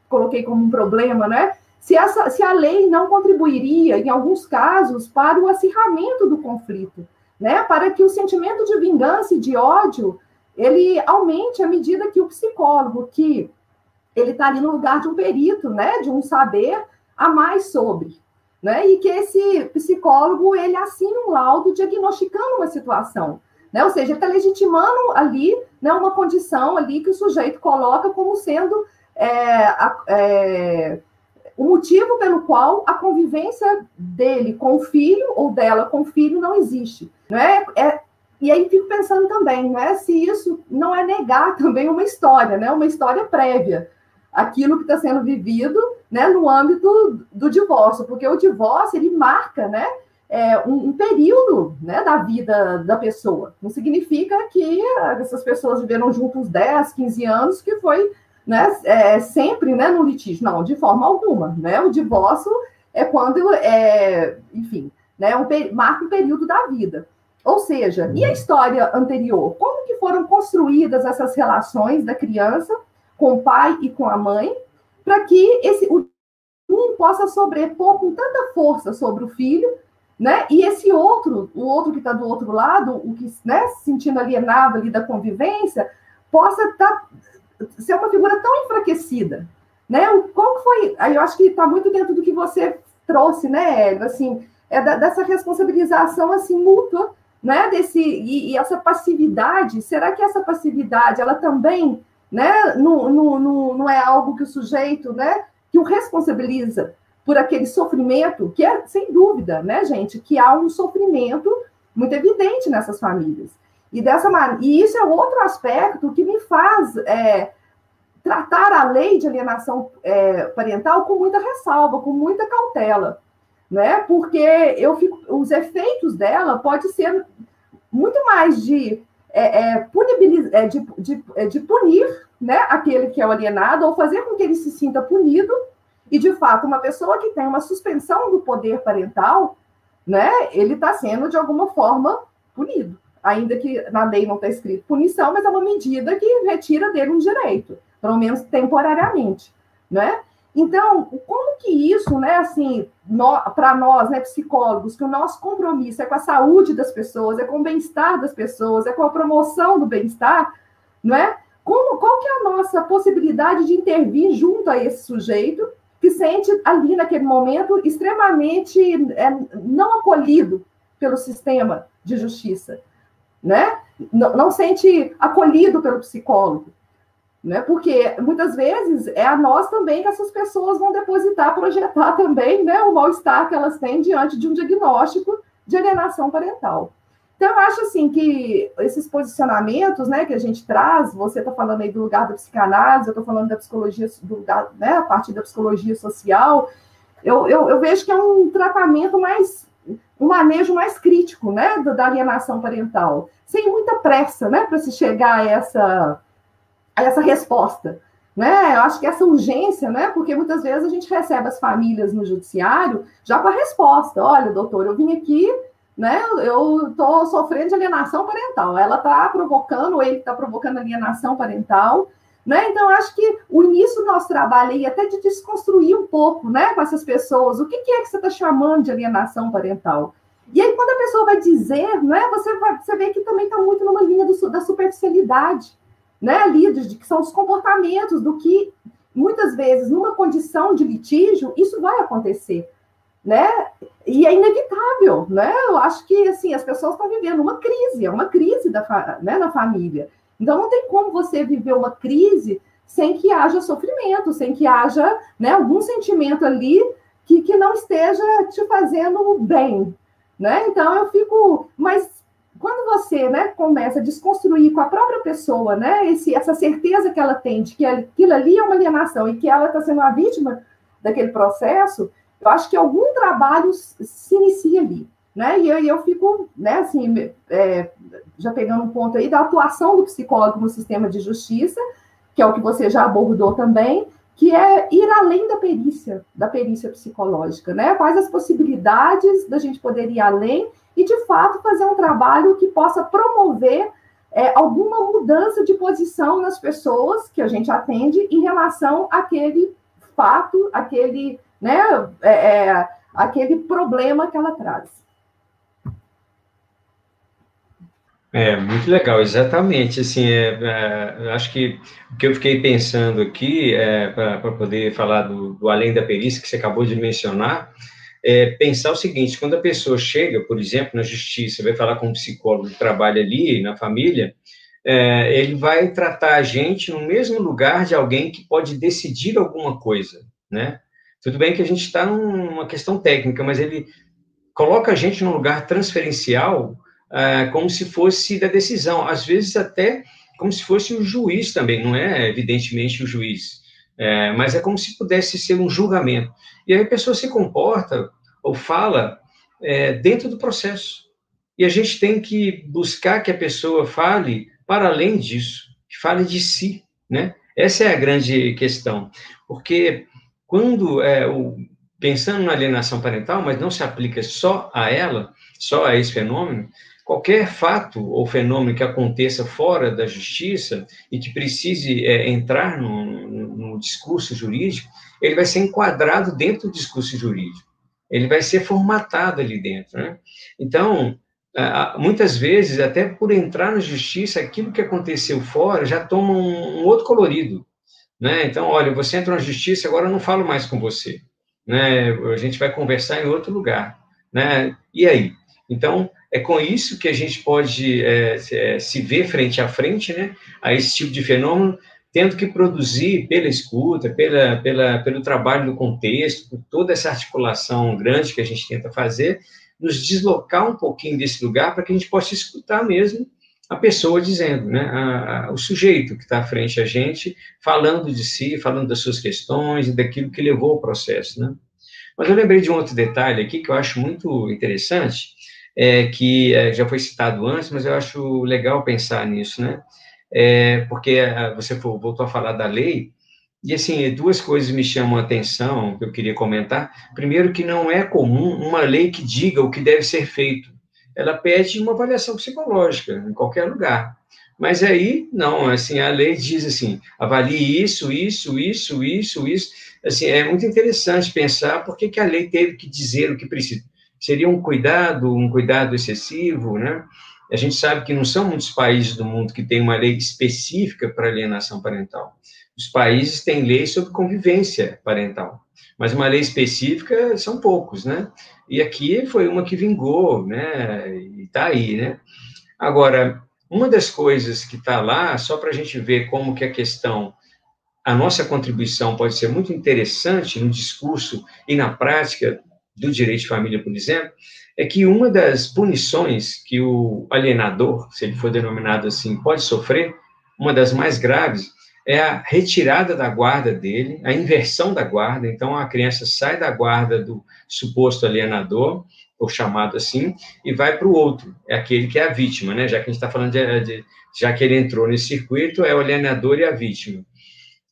coloquei como um problema, né? Se, essa, se a lei não contribuiria, em alguns casos, para o acirramento do conflito, né? Para que o sentimento de vingança e de ódio ele aumente à medida que o psicólogo, que ele está ali no lugar de um perito, né? De um saber a mais sobre, né? E que esse psicólogo ele assine um laudo diagnosticando uma situação, né? Ou seja, está legitimando ali, né? Uma condição ali que o sujeito coloca como sendo é, é, o motivo pelo qual a convivência dele com o filho ou dela com o filho não existe. Não é, é e aí fico pensando também, não é se isso não é negar também uma história, né? Uma história prévia, aquilo que está sendo vivido, né? No âmbito do divórcio, porque o divórcio ele marca, né? É, um, um, período né, da vida da pessoa. Não significa que essas pessoas viveram juntos 10, 15 anos, que foi né, é, sempre né, no litígio. Não, de forma alguma. Né? O divórcio é quando, é, enfim, né, um, marca um período da vida. Ou seja, e a história anterior? Como que foram construídas essas relações da criança com o pai e com a mãe, para que esse o um possa sobrepor com tanta força sobre o filho, né? E esse outro, o outro que está do outro lado, o que, né, se sentindo alienado ali da convivência, possa estar tá ser uma figura tão enfraquecida, né? Qual foi? Aí eu acho que está muito dentro do que você trouxe, né, Hélio? Assim, é da, dessa responsabilização assim mútua, né? Desse e, e, essa passividade. Será que essa passividade, ela também, né? Não, não, não, não é algo que o sujeito, né? Que o responsabiliza por aquele sofrimento que é sem dúvida, né, gente? Que há um sofrimento muito evidente nessas famílias. E, dessa e isso é outro aspecto que me faz é, tratar a lei de alienação é, parental com muita ressalva, com muita cautela, né? Porque eu fico, os efeitos dela pode ser muito mais de, é, é, é de, de, é, de punir né, aquele que é alienado ou fazer com que ele se sinta punido. E, de fato, uma pessoa que tem uma suspensão do poder parental, né, ele está sendo, de alguma forma, punido ainda que na lei não está escrito punição, mas é uma medida que retira dele um direito, pelo menos temporariamente, né? Então, como que isso, né, assim, para nós, né, psicólogos, que o nosso compromisso é com a saúde das pessoas, é com o bem-estar das pessoas, é com a promoção do bem-estar, não é? Como, qual que é a nossa possibilidade de intervir junto a esse sujeito que sente ali naquele momento extremamente é, não acolhido pelo sistema de justiça, né? Não, não sente acolhido pelo psicólogo, né? Porque muitas vezes é a nós também que essas pessoas vão depositar, projetar também, né, o mal-estar que elas têm diante de um diagnóstico de alienação parental. Então, eu acho assim que esses posicionamentos, né, que a gente traz, você está falando aí do lugar da psicanálise, eu estou falando da psicologia, do lugar, né, a partir da psicologia social, eu, eu, eu, vejo que é um tratamento mais, um manejo mais crítico, né, da alienação parental, sem muita pressa, né, para se chegar a essa essa resposta. Né? Eu acho que essa urgência, né? Porque muitas vezes a gente recebe as famílias no judiciário já com a resposta: olha, doutor, eu vim aqui, né? Eu estou sofrendo de alienação parental. Ela está provocando, ele está provocando alienação parental. Né? Então, acho que o início do nosso trabalho aí, até de desconstruir um pouco né, com essas pessoas, o que, que é que você está chamando de alienação parental? E aí, quando a pessoa vai dizer, né, você, vai, você vê que também está muito numa linha do, da superficialidade né, de, que são os comportamentos do que, muitas vezes, numa condição de litígio, isso vai acontecer, né? E é inevitável, né? Eu acho que, assim, as pessoas estão vivendo uma crise, é uma crise da, né, na família. Então, não tem como você viver uma crise sem que haja sofrimento, sem que haja né, algum sentimento ali que, que não esteja te fazendo bem, né? Então, eu fico... Mas quando você né, começa a desconstruir com a própria pessoa né, esse, essa certeza que ela tem de que aquilo ali é uma alienação e que ela está sendo a vítima daquele processo, eu acho que algum trabalho se inicia ali. Né? E eu, eu fico, né, assim, é, já pegando um ponto aí da atuação do psicólogo no sistema de justiça, que é o que você já abordou também, que é ir além da perícia, da perícia psicológica, né? Quais as possibilidades da gente poder ir além e, de fato, fazer um trabalho que possa promover é, alguma mudança de posição nas pessoas que a gente atende em relação àquele fato, aquele, né, é, é, aquele problema que ela traz. É, muito legal, exatamente. Assim, é, é, acho que o que eu fiquei pensando aqui, é, para poder falar do, do, além da perícia que você acabou de mencionar, é pensar o seguinte: quando a pessoa chega, por exemplo, na justiça, vai falar com um psicólogo que trabalha ali na família, é, ele vai tratar a gente no mesmo lugar de alguém que pode decidir alguma coisa, né? Tudo bem que a gente está numa questão técnica, mas ele coloca a gente num lugar transferencial é, como se fosse da decisão, às vezes até como se fosse o juiz também, não é evidentemente o juiz, é, mas é como se pudesse ser um julgamento. E aí a pessoa se comporta ou fala é, dentro do processo. E a gente tem que buscar que a pessoa fale para além disso, que fale de si, né? Essa é a grande questão, porque quando é, o, pensando na alienação parental, mas não se aplica só a ela, só a esse fenômeno, qualquer fato ou fenômeno que aconteça fora da justiça e que precise é, entrar no, no, discurso jurídico, ele vai ser enquadrado dentro do discurso jurídico. Ele vai ser formatado ali dentro. Né? Então, muitas vezes, até por entrar na justiça, aquilo que aconteceu fora já toma um, um outro colorido. Né? Então, olha, você entra na justiça, agora eu não falo mais com você. Né? A gente vai conversar em outro lugar. Né? E aí? Então, é com isso que a gente pode é, é, se ver frente a frente, né, a esse tipo de fenômeno, tendo que produzir pela escuta, pela, pela, pelo trabalho no contexto, por toda essa articulação grande que a gente tenta fazer, nos deslocar um pouquinho desse lugar para que a gente possa escutar mesmo a pessoa dizendo, né, a, a, o sujeito que está à frente a gente, falando de si, falando das suas questões e daquilo que levou ao processo, né. Mas eu lembrei de um outro detalhe aqui que eu acho muito interessante, é, que é, já foi citado antes, mas eu acho legal pensar nisso, né? É, porque é, você voltou a falar da lei, e assim, duas coisas me chamam a atenção, que eu queria comentar. Primeiro, que não é comum uma lei que diga o que deve ser feito. ela pede uma avaliação psicológica em qualquer lugar. Mas aí, não, assim, a lei diz assim, avalie isso, isso, isso, isso, isso. Assim, é muito interessante pensar por que, que a lei teve que dizer o que precisa. Seria um cuidado, um cuidado excessivo, né? A gente sabe que não são muitos países do mundo que têm uma lei específica para alienação parental. Os países têm leis sobre convivência parental, mas uma lei específica são poucos, né? E aqui foi uma que vingou, né? E está aí, né? Agora, uma das coisas que está lá, só para a gente ver como que a questão, a nossa contribuição pode ser muito interessante no discurso e na prática do direito de família, por exemplo, é que uma das punições que o alienador, se ele for denominado assim, pode sofrer, uma das mais graves, é a retirada da guarda dele, a inversão da guarda. Então, a criança sai da guarda do suposto alienador ou chamado assim, e vai para o outro, é aquele que é a vítima, né? Já que a gente está falando de, de, já que ele entrou nesse circuito, é o alienador e a vítima.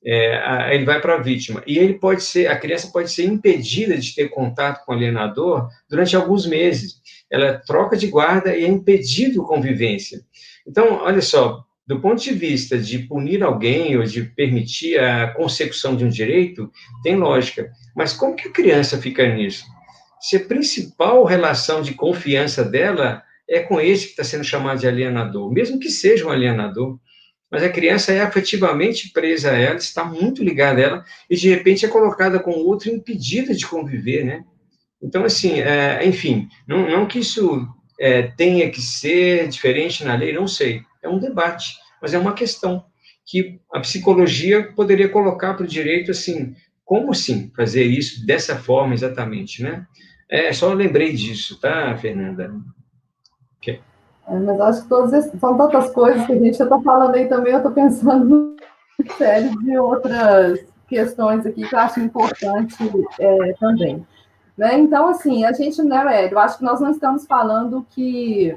É, ele vai para a vítima e ele pode ser, a criança pode ser impedida de ter contato com o alienador durante alguns meses. Ela troca de guarda e é impedido convivência. Então, olha só, do ponto de vista de punir alguém ou de permitir a consecução de um direito, tem lógica. Mas como que a criança fica nisso? se a principal relação de confiança dela é com esse que está sendo chamado de alienador, mesmo que seja um alienador. Mas a criança é afetivamente presa a ela, está muito ligada a ela, e de repente é colocada com outro impedida de conviver, né? Então, assim, é, enfim, não, não, que isso é, tenha que ser diferente na lei, não sei. É um debate, mas é uma questão que a psicologia poderia colocar para o direito, assim, como sim fazer isso dessa forma exatamente, né? É, só lembrei disso, tá, Fernanda? Okay. É, mas acho que todas são tantas coisas que a gente está falando aí também, eu estou pensando em série de outras questões aqui que eu acho importante é, também. Né? Então, assim, a gente, né, eu acho que nós não estamos falando que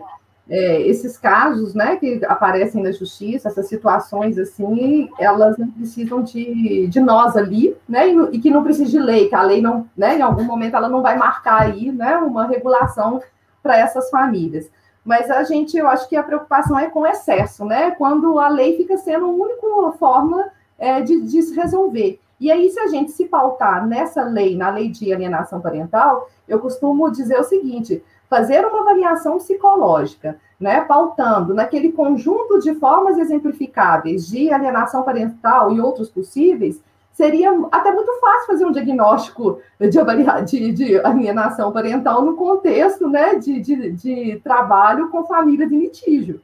é, esses casos, né, que aparecem na justiça, essas situações assim, elas não precisam de, de nós ali, né, e, e, que não precisa de lei, que a lei não, né, em algum momento ela não vai marcar aí, né, uma regulação para essas famílias. Mas a gente, eu acho que a preocupação é com excesso, né, quando a lei fica sendo a única forma é, de, de se resolver. E aí, se a gente se pautar nessa lei, na lei de alienação parental, eu costumo dizer o seguinte: fazer uma avaliação psicológica, né, pautando naquele conjunto de formas exemplificáveis de alienação parental e outros possíveis, seria até muito fácil fazer um diagnóstico de, de, de alienação parental no contexto né, de, de, de, trabalho com famílias em litígio.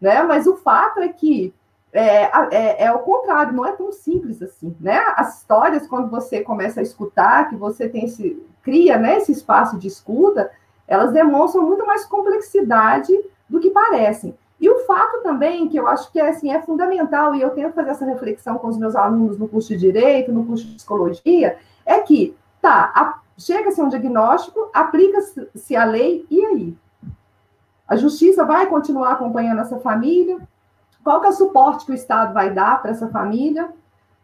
Né? Mas o fato é que é, é, é o contrário, não é tão simples assim. Né? As histórias, quando você começa a escutar, que você tem esse, cria né, esse espaço de escuta, elas demonstram muito mais complexidade do que parecem. E o fato também, que eu acho que é, assim, é fundamental, e eu tento fazer essa reflexão com os meus alunos no curso de Direito, no curso de Psicologia, é que, tá, chega-se a um diagnóstico, aplica-se a lei, e aí? A justiça vai continuar acompanhando essa família? Qual que é o suporte que o Estado vai dar para essa família?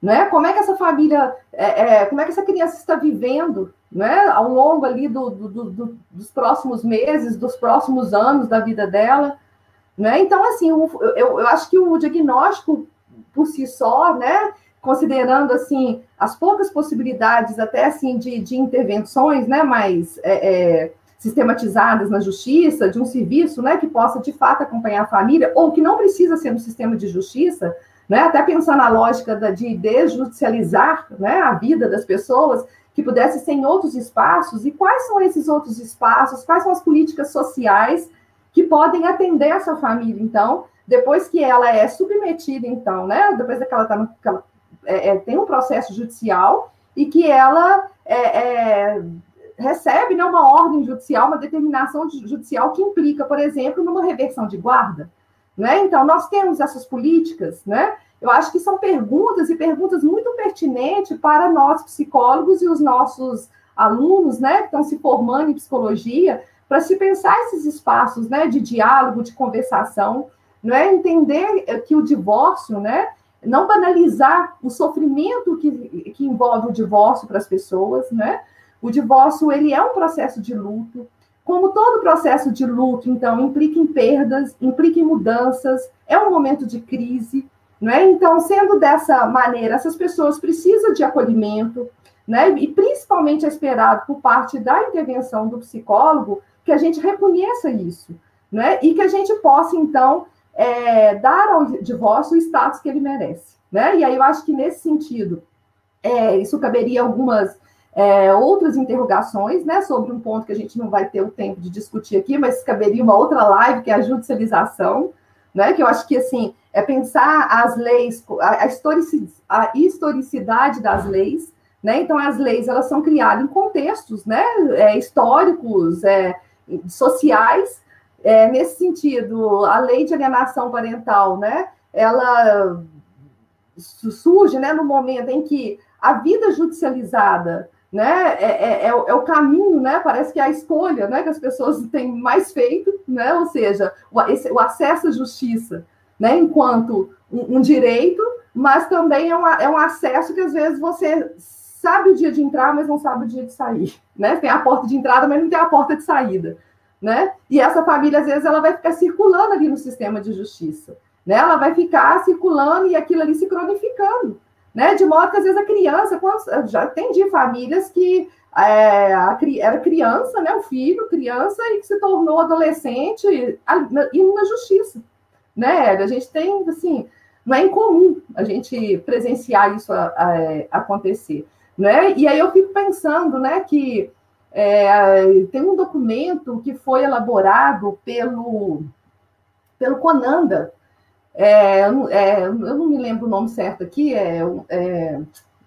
Né? Como é que essa família, é, é, como é que essa criança está vivendo né? ao longo ali do, do, do, dos próximos meses, dos próximos anos da vida dela? Né? Então, assim, eu, eu, eu acho que o diagnóstico por si só, né, considerando assim as poucas possibilidades até assim de, de intervenções, né, mais é, é, sistematizadas na justiça, de um serviço, né, que possa de fato acompanhar a família, ou que não precisa ser no sistema de justiça, né? até pensar na lógica da, de desjudicializar né, a vida das pessoas, que pudesse ser em outros espaços, e quais são esses outros espaços, quais são as políticas sociais que podem atender essa família, então, depois que ela é submetida, então, né, depois que ela, tá no, que ela é, é, tem um processo judicial e que ela é, é recebe né, uma ordem judicial, uma determinação judicial que implica, por exemplo, numa reversão de guarda. Né? Então, nós temos essas políticas, né? Eu acho que são perguntas e perguntas muito pertinentes para nós, psicólogos, e os nossos alunos, né, que estão se formando em psicologia, para se pensar esses espaços, né, de diálogo, de conversação, não é entender que o divórcio, né, não banalizar o sofrimento que, que envolve o divórcio para as pessoas, né? O divórcio ele é um processo de luto, como todo processo de luto, então, implica em perdas, implica em mudanças, é um momento de crise, né? Então, sendo dessa maneira, essas pessoas precisam de acolhimento, né? E principalmente é esperado por parte da intervenção do psicólogo que a gente reconheça isso, né? E que a gente possa, então, é, dar ao divórcio o status que ele merece, né? E aí eu acho que nesse sentido, é, isso caberia algumas é, outras interrogações, né, sobre um ponto que a gente não vai ter o tempo de discutir aqui, mas caberia uma outra live, que é a judicialização, né, que eu acho que, assim, é pensar as leis, a, a historicidade das leis, né, então as leis, elas são criadas em contextos, né, é, históricos, é, sociais, é, nesse sentido, a lei de alienação parental, né, ela surge, né, no momento em que a vida judicializada né? É, é, é, o, é, caminho, né? Parece que é a escolha, né? Que as pessoas têm mais feito, né? Ou seja, o, esse, o acesso à justiça, né? Enquanto um, um, direito, mas também é um, é um acesso que às vezes você sabe o dia de entrar, mas não sabe o dia de sair, né? Tem a porta de entrada, mas não tem a porta de saída, né? E essa família às vezes ela vai ficar circulando ali no sistema de justiça, né? Ela vai ficar circulando e aquilo ali se cronificando né? De modo que às vezes a criança, já atendi famílias que é, a, era criança, né? O filho, criança, e que se tornou adolescente indo na justiça, né? A gente tem, assim, não é incomum a gente presenciar isso a, a, acontecer, né? E aí eu fico pensando, né, que é, tem um documento que foi elaborado pelo, pelo Conanda, é, é, eu não me lembro o nome certo aqui, é, é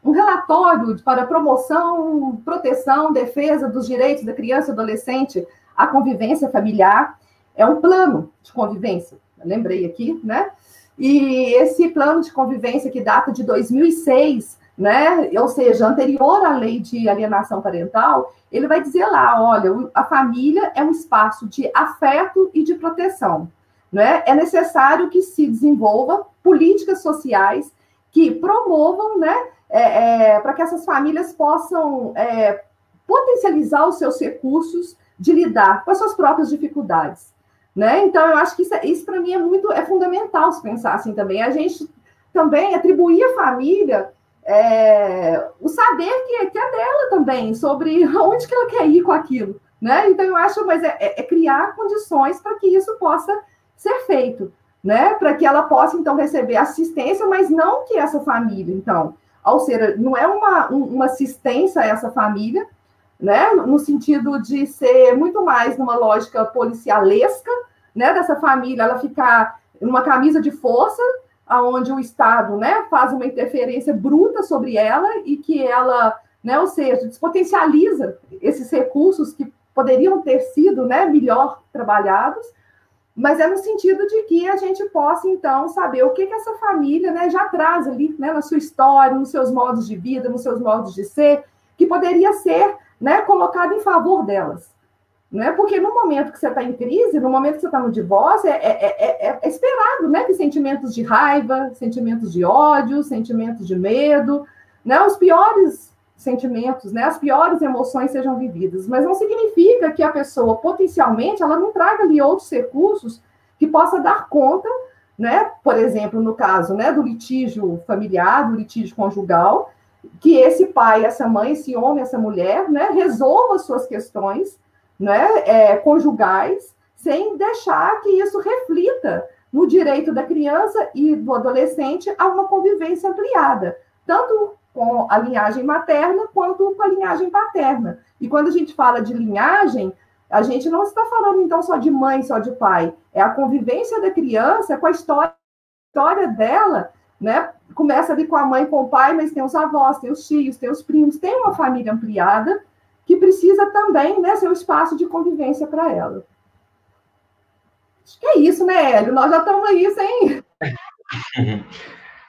um relatório para promoção, proteção, defesa dos direitos da criança e adolescente à convivência familiar. É um plano de convivência, lembrei aqui, né? E esse plano de convivência que data de 2006, né? Ou seja, anterior à lei de alienação parental, ele vai dizer lá, olha, a família é um espaço de afeto e de proteção né, é necessário que se desenvolva políticas sociais que promovam, né, é, é, para que essas famílias possam é, potencializar os seus recursos de lidar com as suas próprias dificuldades. Né? Então, eu acho que isso, isso para mim é muito é fundamental se pensar assim também. A gente também atribuir à família é, o saber que, que, é dela também, sobre [laughs] onde que ela quer ir com aquilo. Né? Então, eu acho, mas é, é, é criar condições para que isso possa ser feito, né? Para que ela possa, então, receber assistência, mas não que essa família, então, ou seja, não é uma, uma assistência a essa família, né? No sentido de ser muito mais numa lógica policialesca, né? Dessa família, ela ficar numa camisa de força, aonde o Estado, né, faz uma interferência bruta sobre ela e que ela, né, ou seja, despotencializa esses recursos que poderiam ter sido, né, melhor trabalhados mas é no sentido de que a gente possa, então, saber o que, que essa família né, já traz ali né, na sua história, nos seus modos de vida, nos seus modos de ser, que poderia ser né, colocado em favor delas. Né? Porque no momento que você está em crise, no momento que você está no divórcio, é, é, é, é, esperado né, que sentimentos de raiva, sentimentos de ódio, sentimentos de medo, né, os piores sentimentos, né, as piores emoções sejam vividas, mas não significa que a pessoa potencialmente ela não traga ali outros recursos que possa dar conta, né, por exemplo, no caso, né, do litígio familiar, do litígio conjugal, que esse pai, essa mãe, esse homem, essa mulher, né, resolva suas questões, né, é, conjugais, sem deixar que isso reflita no direito da criança e do adolescente a uma convivência ampliada, tanto com a linhagem materna quanto com a linhagem paterna. E quando a gente fala de linhagem, a gente não está falando então só de mãe, só de pai, é a convivência da criança com a história, história dela, né? Começa ali com a mãe, com o pai, mas tem os avós, tem os tios, tem os primos, tem uma família ampliada que precisa também né, ser um espaço de convivência para ela. Acho que é isso, né, Hélio? Nós já estamos aí sem. [laughs]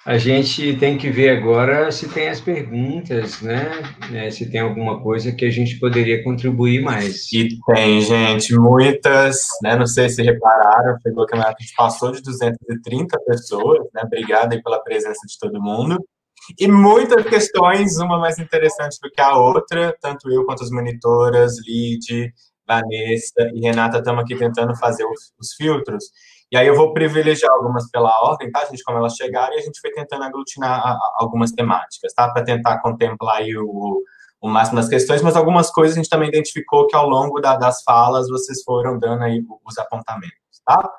A gente tem que ver agora se tem as perguntas, né? É, se tem alguma coisa que a gente poderia contribuir mais. E tem, gente, muitas, né? Não sei se repararam, pegou que a gente passou de 230 pessoas, né? Obrigada aí pela presença de todo mundo. E muitas questões, uma mais interessante do que a outra, tanto eu quanto as monitoras, Lid, Vanessa e Renata estamos aqui tentando fazer os, os, filtros. E aí eu vou privilegiar algumas pela ordem, tá, gente? Como elas chegarem, e a gente foi tentando aglutinar a, a, algumas temáticas, tá? Para tentar contemplar o, o máximo das questões, mas algumas coisas a gente também identificou que ao longo da, das falas vocês foram dando aí os apontamentos, tá?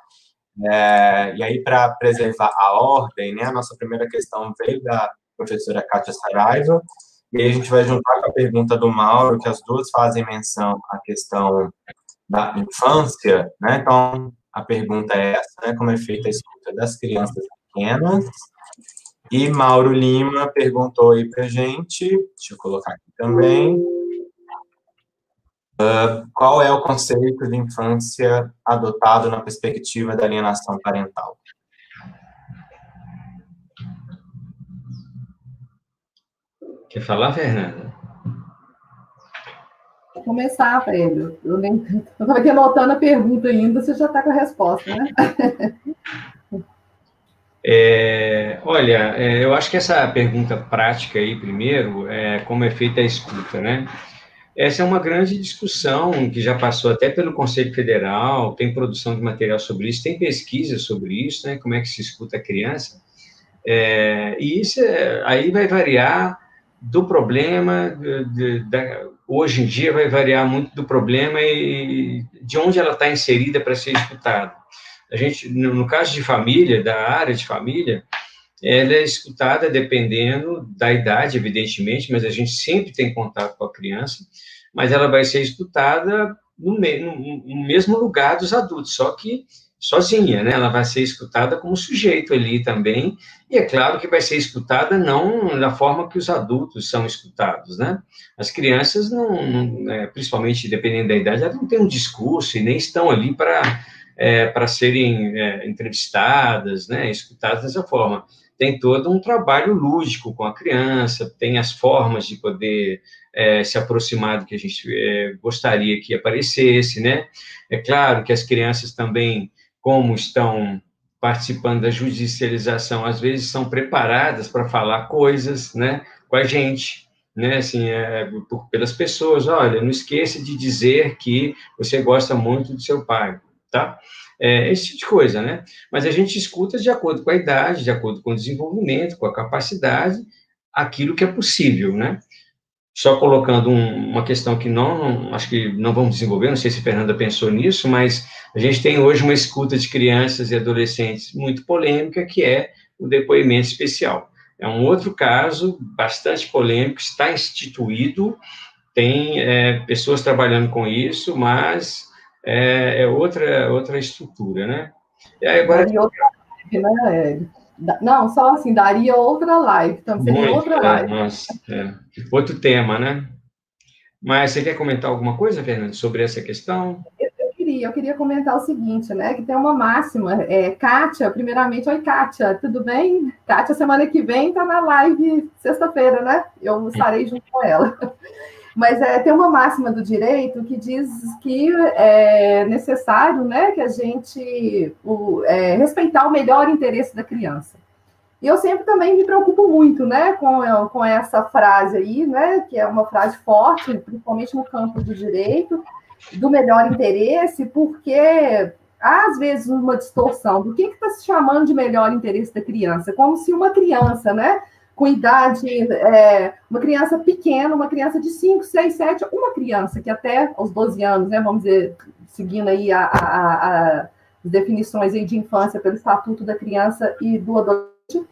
É, e aí, para preservar a ordem, né, a nossa primeira questão veio da professora Kátia Saraiva, e aí a gente vai juntar com a pergunta do Mauro, que as duas fazem menção à questão da infância, né? Então, a pergunta é essa, né? Como é feita a escuta das crianças pequenas? E Mauro Lima perguntou aí para gente, deixa eu colocar aqui também, uh, qual é o conceito de infância adotado na perspectiva da alienação parental? Quer falar, Fernanda? Vou começar, Fred. Eu estava [laughs] aqui anotando a pergunta ainda, você já está com a resposta, né? [laughs] É, olha, é, eu acho que essa pergunta prática aí, primeiro, é como é feita a escuta, né? Essa é uma grande discussão que já passou até pelo Conselho Federal, tem produção de material sobre isso, tem pesquisa sobre isso, né? Como é que se escuta a criança. É, e isso é, aí vai variar do problema, de, de, hoje em dia vai variar muito do problema e de onde ela está inserida para ser escutada. A gente, no caso de família, da área de família, ela é escutada dependendo da idade, evidentemente, mas a gente sempre tem contato com a criança, mas ela vai ser escutada no, no, no mesmo lugar dos adultos, só que sozinha, né? Ela vai ser escutada como sujeito ali também, e é claro que vai ser escutada não da forma que os adultos são escutados, né? As crianças não, não é, principalmente dependendo da idade, elas não têm um discurso e nem estão ali para é, para serem é, entrevistadas, né, escutadas dessa forma. Tem todo um trabalho lúdico com a criança, tem as formas de poder é, se aproximar do que a gente é, gostaria que aparecesse, né? É claro que as crianças também, como estão participando da judicialização, às vezes são preparadas para falar coisas, né, com a gente, né, assim, é, por, pelas pessoas, olha, não esqueça de dizer que você gosta muito do seu pai, tá? É, esse tipo de coisa, né? Mas a gente escuta de acordo com a idade, de acordo com o desenvolvimento, com a capacidade, aquilo que é possível, né? Só colocando um, uma questão que não, acho que não vamos desenvolver, não sei se a Fernanda pensou nisso, mas a gente tem hoje uma escuta de crianças e adolescentes muito polêmica, que é o depoimento especial. É um outro caso bastante polêmico, está instituído, tem é, pessoas trabalhando com isso, mas é, é outra, outra estrutura, né? E agora... Daria outra né? Não, só assim, daria outra live, então seria Muito, outra live. Nossa, é. Outro tema, né? Mas você quer comentar alguma coisa, Fernando, sobre essa questão? Eu, eu, queria, eu queria comentar o seguinte, né? Que tem uma máxima. É, Kátia, primeiramente, oi, Kátia, tudo bem? Kátia, semana que vem está na live sexta-feira, né? Eu estarei junto com ela. Mas é, tem uma máxima do direito que diz que é necessário né, que a gente o, é, respeitar o melhor interesse da criança. E eu sempre também me preocupo muito né, com, com essa frase aí, né, que é uma frase forte, principalmente no campo do direito, do melhor interesse, porque às vezes, uma distorção do que está se chamando de melhor interesse da criança, como se uma criança, né? Com idade, é, uma criança pequena, uma criança de 5, 6, 7, uma criança que até aos 12 anos, né, vamos dizer, seguindo aí a, a, a, as definições aí de infância pelo Estatuto da Criança e do Adolescente,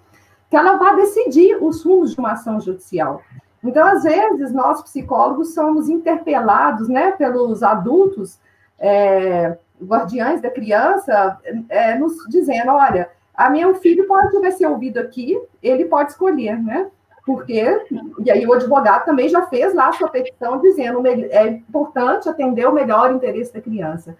que ela vá decidir os rumos de uma ação judicial. Então, às vezes, nós psicólogos somos interpelados né, pelos adultos, é, guardiães da criança, é, nos dizendo, olha, a meu filho pode ver ser ouvido aqui, ele pode escolher, né? Porque, e aí o advogado também já fez lá a sua petição dizendo é importante atender o melhor interesse da criança.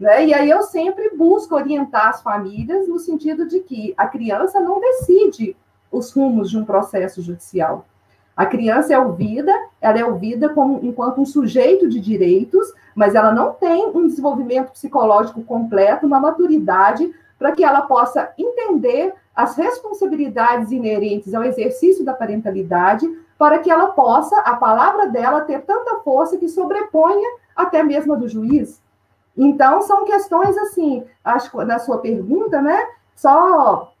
Né? E aí eu sempre busco orientar as famílias no sentido de que a criança não decide os rumos de um processo judicial. A criança é ouvida, ela é ouvida como, enquanto um sujeito de direitos, mas ela não tem um desenvolvimento psicológico completo, uma maturidade para que ela possa entender as responsabilidades inerentes ao exercício da parentalidade, para que ela possa, a palavra dela, ter tanta força que sobreponha até mesmo a do juiz. Então, são questões assim, acho que na sua pergunta, né? Só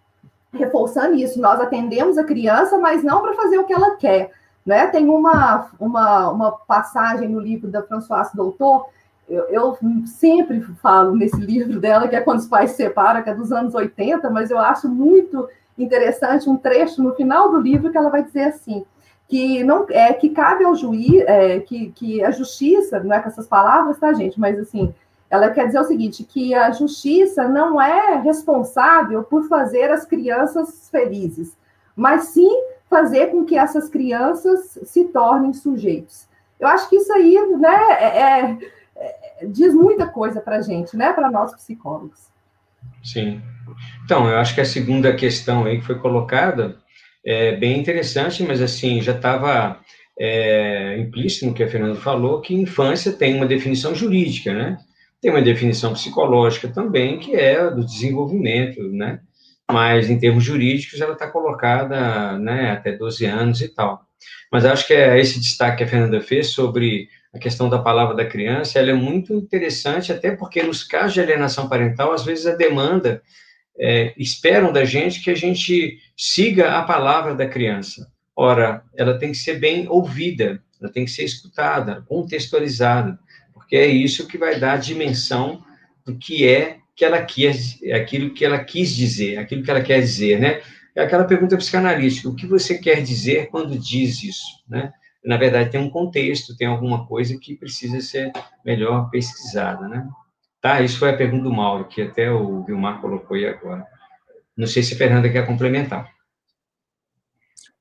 reforçando isso, nós atendemos a criança, mas não para fazer o que ela quer. Né? Tem uma, uma, uma passagem no livro da Françoise Doutor, eu, eu, sempre falo nesse livro dela, que é quando os pais se separam, que é dos anos 80, mas eu acho muito interessante um trecho no final do livro que ela vai dizer assim, que não é que cabe ao juiz, é, que, que a justiça, não é com essas palavras, tá, gente? Mas assim, ela quer dizer o seguinte: que a justiça não é responsável por fazer as crianças felizes, mas sim fazer com que essas crianças se tornem sujeitos. Eu acho que isso aí né, é, é diz muita coisa para a gente, né, para nós psicólogos. Sim. Então, eu acho que a segunda questão aí que foi colocada é bem interessante, mas assim, já estava é, implícito no que a Fernanda falou, que infância tem uma definição jurídica, né? Tem uma definição psicológica também, que é do desenvolvimento, né? Mas em termos jurídicos, ela está colocada né, até 12 anos e tal. Mas acho que é esse destaque que a Fernanda fez sobre a questão da palavra da criança, ela é muito interessante, até porque nos casos de alienação parental, às vezes a demanda é, esperam da gente que a gente siga a palavra da criança. Ora, ela tem que ser bem ouvida, ela tem que ser escutada, contextualizada porque é isso que vai dar a dimensão do que é que ela quis, aquilo que ela quis dizer, aquilo que ela quer dizer, né? É aquela pergunta psicanalística, o que você quer dizer quando diz isso, né? Na verdade, tem um contexto, tem alguma coisa que precisa ser melhor pesquisada, né? Tá, isso foi a pergunta do Mauro, que até o Vilmar colocou aí agora. Não sei se a Fernanda quer complementar.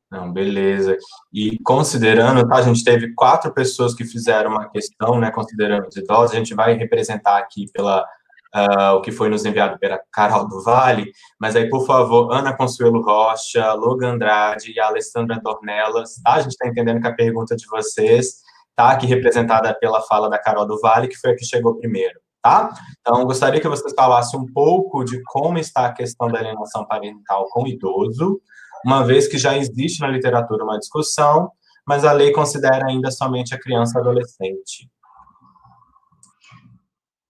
Não, beleza. E considerando, tá, a gente teve quatro pessoas que fizeram uma questão, né, considerando os idosos, a gente vai representar aqui pela uh, o que foi nos enviado pela Carol do Vale, mas aí, por favor, Ana Consuelo Rocha, Logan Andrade e Alessandra Dornelas, tá? A gente está entendendo que a pergunta de vocês tá aqui representada pela fala da Carol do Vale, que foi a que chegou primeiro, tá? Então, gostaria que vocês falassem um pouco de como está a questão da alienação parental com idoso, uma vez que já existe na literatura uma discussão, mas a lei considera ainda somente a criança e adolescente.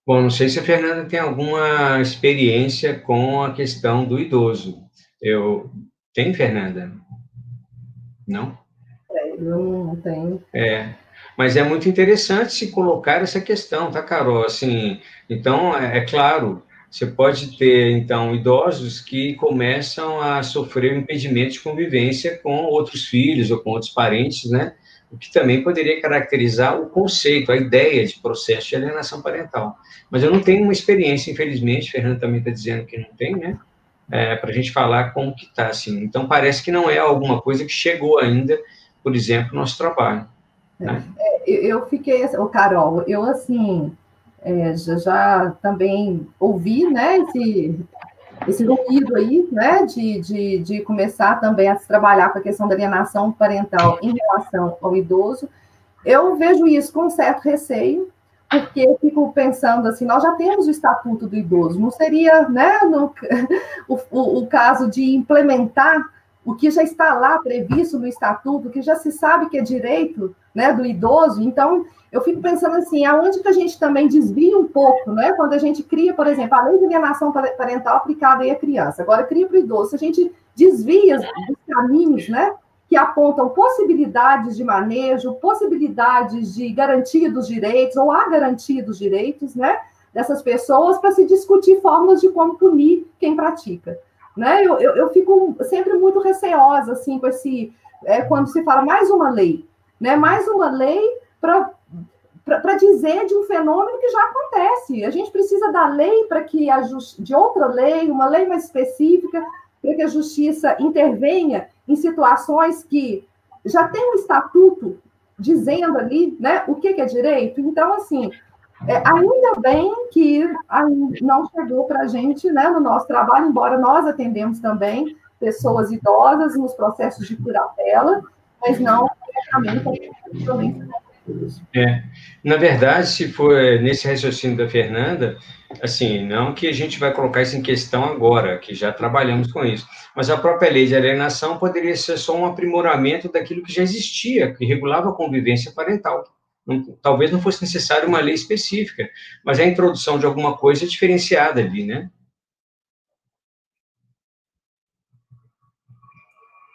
Bom, não sei se a Fernanda tem alguma experiência com a questão do idoso. Eu tem, Fernanda? Não? É, eu não tenho. É, mas é muito interessante se colocar essa questão, tá, Carol? Assim, então, é, é claro, você pode ter, então, idosos que começam a sofrer impedimento de convivência com outros filhos ou com outros parentes, né? O que também poderia caracterizar o conceito, a ideia de processo de alienação parental. Mas eu não tenho uma experiência, infelizmente, Fernando também está dizendo que não tem, né? É, para a gente falar como que está, assim. Então, parece que não é alguma coisa que chegou ainda, por exemplo, no nosso trabalho. Né? É, eu fiquei, o Carol, eu, assim, é, já, já, também ouvi né, esse, esse ruído aí, né, de, de, de começar também a se trabalhar com a questão da alienação parental em relação ao idoso. Eu vejo isso com certo receio, porque fico pensando assim, nós já temos o Estatuto do Idoso, não seria né, no, [laughs] o, o, o caso de implementar o que já está lá previsto no Estatuto, que já se sabe que é direito né, do idoso, então eu fico pensando assim, aonde que a gente também desvia um pouco, né? Quando a gente cria, por exemplo, a lei de alienação parental aplicada aí à criança, agora cria para o idoso, a gente desvia dos caminhos, né? Que apontam possibilidades de manejo, possibilidades de garantia dos direitos, ou a garantia dos direitos, né? Dessas pessoas, para se discutir formas de como punir quem pratica. Né? Eu, eu, eu fico sempre muito receosa, assim, com esse. É, quando se fala mais uma lei, né? Mais uma lei para dizer de um fenômeno que já acontece. A gente precisa da lei para que a de outra lei, uma lei mais específica, para que a justiça intervenha em situações que já tem um estatuto dizendo ali, né, o que, que é direito. Então, assim, é, ainda bem que não chegou para a gente, né, no nosso trabalho, embora nós atendemos também pessoas idosas nos processos de curatela, mas não diretamente É. Na verdade, se for é, nesse raciocínio da Fernanda, assim, não que a gente vai colocar isso em questão agora, que já trabalhamos com isso, mas a própria lei de alienação poderia ser só um aprimoramento daquilo que já existia, que regulava a convivência parental. Não, talvez não fosse necessário uma lei específica, mas a introdução de alguma coisa diferenciada ali, né?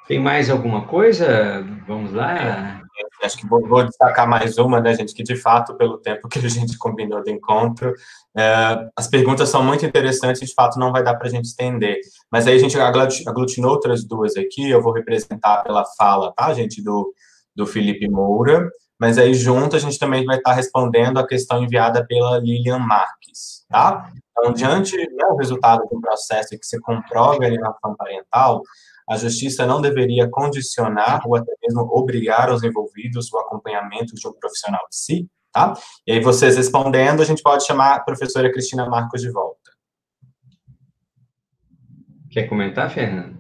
Tem mais alguma coisa? Vamos lá. Acho que vou, vou, destacar mais uma, né, gente, que de fato, pelo tempo que a gente combinou do encontro, é, as perguntas são muito interessantes de fato não vai dar para a gente estender. Mas aí a gente aglutinou outras duas aqui, eu vou representar pela fala, tá, gente, do, do Felipe Moura, mas aí junto a gente também vai estar respondendo a questão enviada pela Lilian Marques, tá? Então, diante do né, resultado do processo que se comprova a alienação parental, a justiça não deveria condicionar ou até mesmo obrigar os envolvidos o acompanhamento de um profissional de si, tá? E aí, vocês respondendo, a gente pode chamar a professora Cristina Marcos de volta. Quer comentar, Fernanda?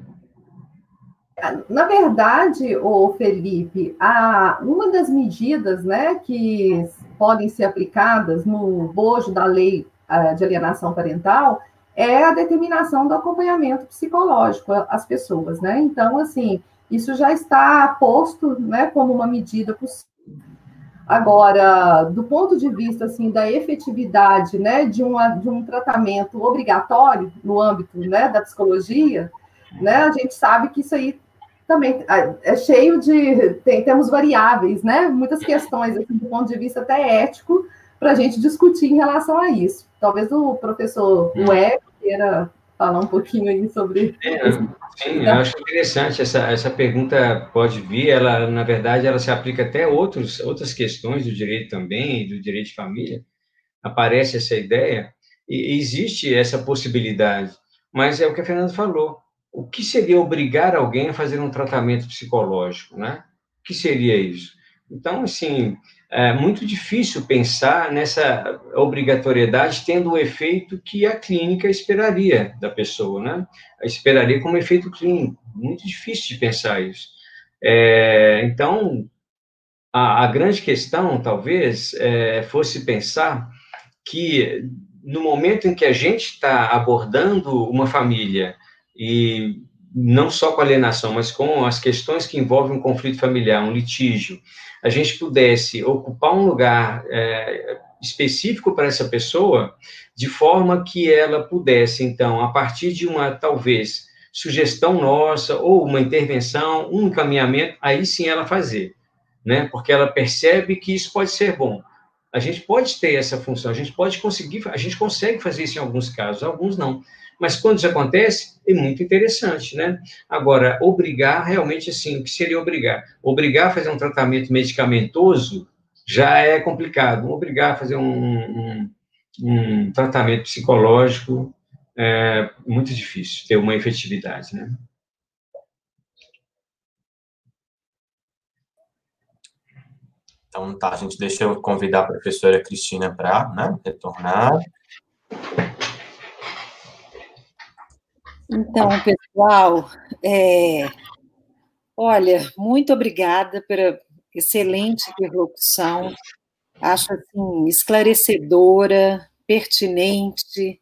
Na verdade, o Felipe, a, uma das medidas né, que podem ser aplicadas no bojo da lei uh, de alienação parental é a determinação do acompanhamento psicológico às pessoas, né? Então, assim, isso já está posto, né, como uma medida possível. Agora, do ponto de vista, assim, da efetividade, né, de, uma, de um tratamento obrigatório no âmbito, né, da psicologia, né, a gente sabe que isso aí também é cheio de, tem, temos variáveis, né, muitas questões, assim, do ponto de vista até ético, para a gente discutir em relação a isso. Talvez o professor Web queira falar um pouquinho aí sobre. É, sim, eu acho interessante essa, essa pergunta pode vir, ela na verdade ela se aplica até outros, outras questões do direito também, do direito de família. Aparece essa ideia e existe essa possibilidade, mas é o que a Fernanda falou. O que seria obrigar alguém a fazer um tratamento psicológico, né? O que seria isso? Então, assim, é muito difícil pensar nessa obrigatoriedade tendo o efeito que a clínica esperaria da pessoa, né? Esperaria como efeito clínico. Muito difícil de pensar isso. É, então, a, a, grande questão, talvez, é, fosse pensar que no momento em que a gente está abordando uma família e não só com alienação, mas com as questões que envolvem um conflito familiar, um litígio, a gente pudesse ocupar um lugar é, específico para essa pessoa, de forma que ela pudesse, então, a partir de uma, talvez, sugestão nossa, ou uma intervenção, um encaminhamento, aí sim ela fazer, né? Porque ela percebe que isso pode ser bom. A gente pode ter essa função, a gente pode conseguir, a gente consegue fazer isso em alguns casos, alguns não. Mas quando isso acontece, é muito interessante, né? Agora, obrigar, realmente, assim, o que seria obrigar? Obrigar a fazer um tratamento medicamentoso já é complicado. Obrigar a fazer um, um, um tratamento psicológico é muito difícil, ter uma efetividade, né? Então, tá, gente, deixa eu convidar a professora Cristina para né, retornar. Então, pessoal, é, olha, muito obrigada pela excelente interlocução. Acho assim esclarecedora, pertinente,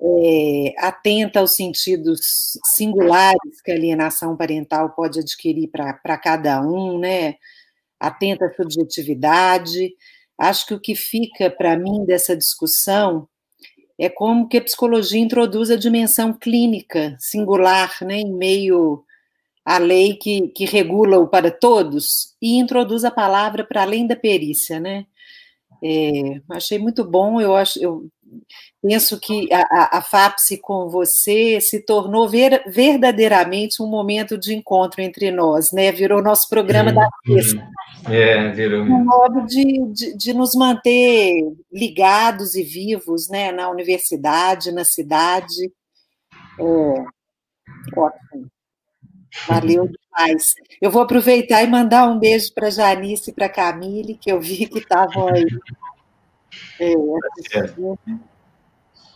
é, atenta aos sentidos singulares que a alienação parental pode adquirir para cada um, né? Atenta à subjetividade. Acho que o que fica para mim dessa discussão é como que a psicologia introduz a dimensão clínica singular, né, em meio à lei que, que regula o para todos e introduz a palavra para além da perícia, né? É, achei muito bom, eu acho, eu penso que a, a FAPSE com você se tornou ver, verdadeiramente um momento de encontro entre nós, né? Virou nosso programa da sexta. É, virou. Um modo de, de, de, nos manter ligados e vivos, né? Na universidade, na cidade. É, ótimo. Valeu demais. Eu vou aproveitar e mandar um beijo para Janice e para Camille, que eu vi que estavam aí é,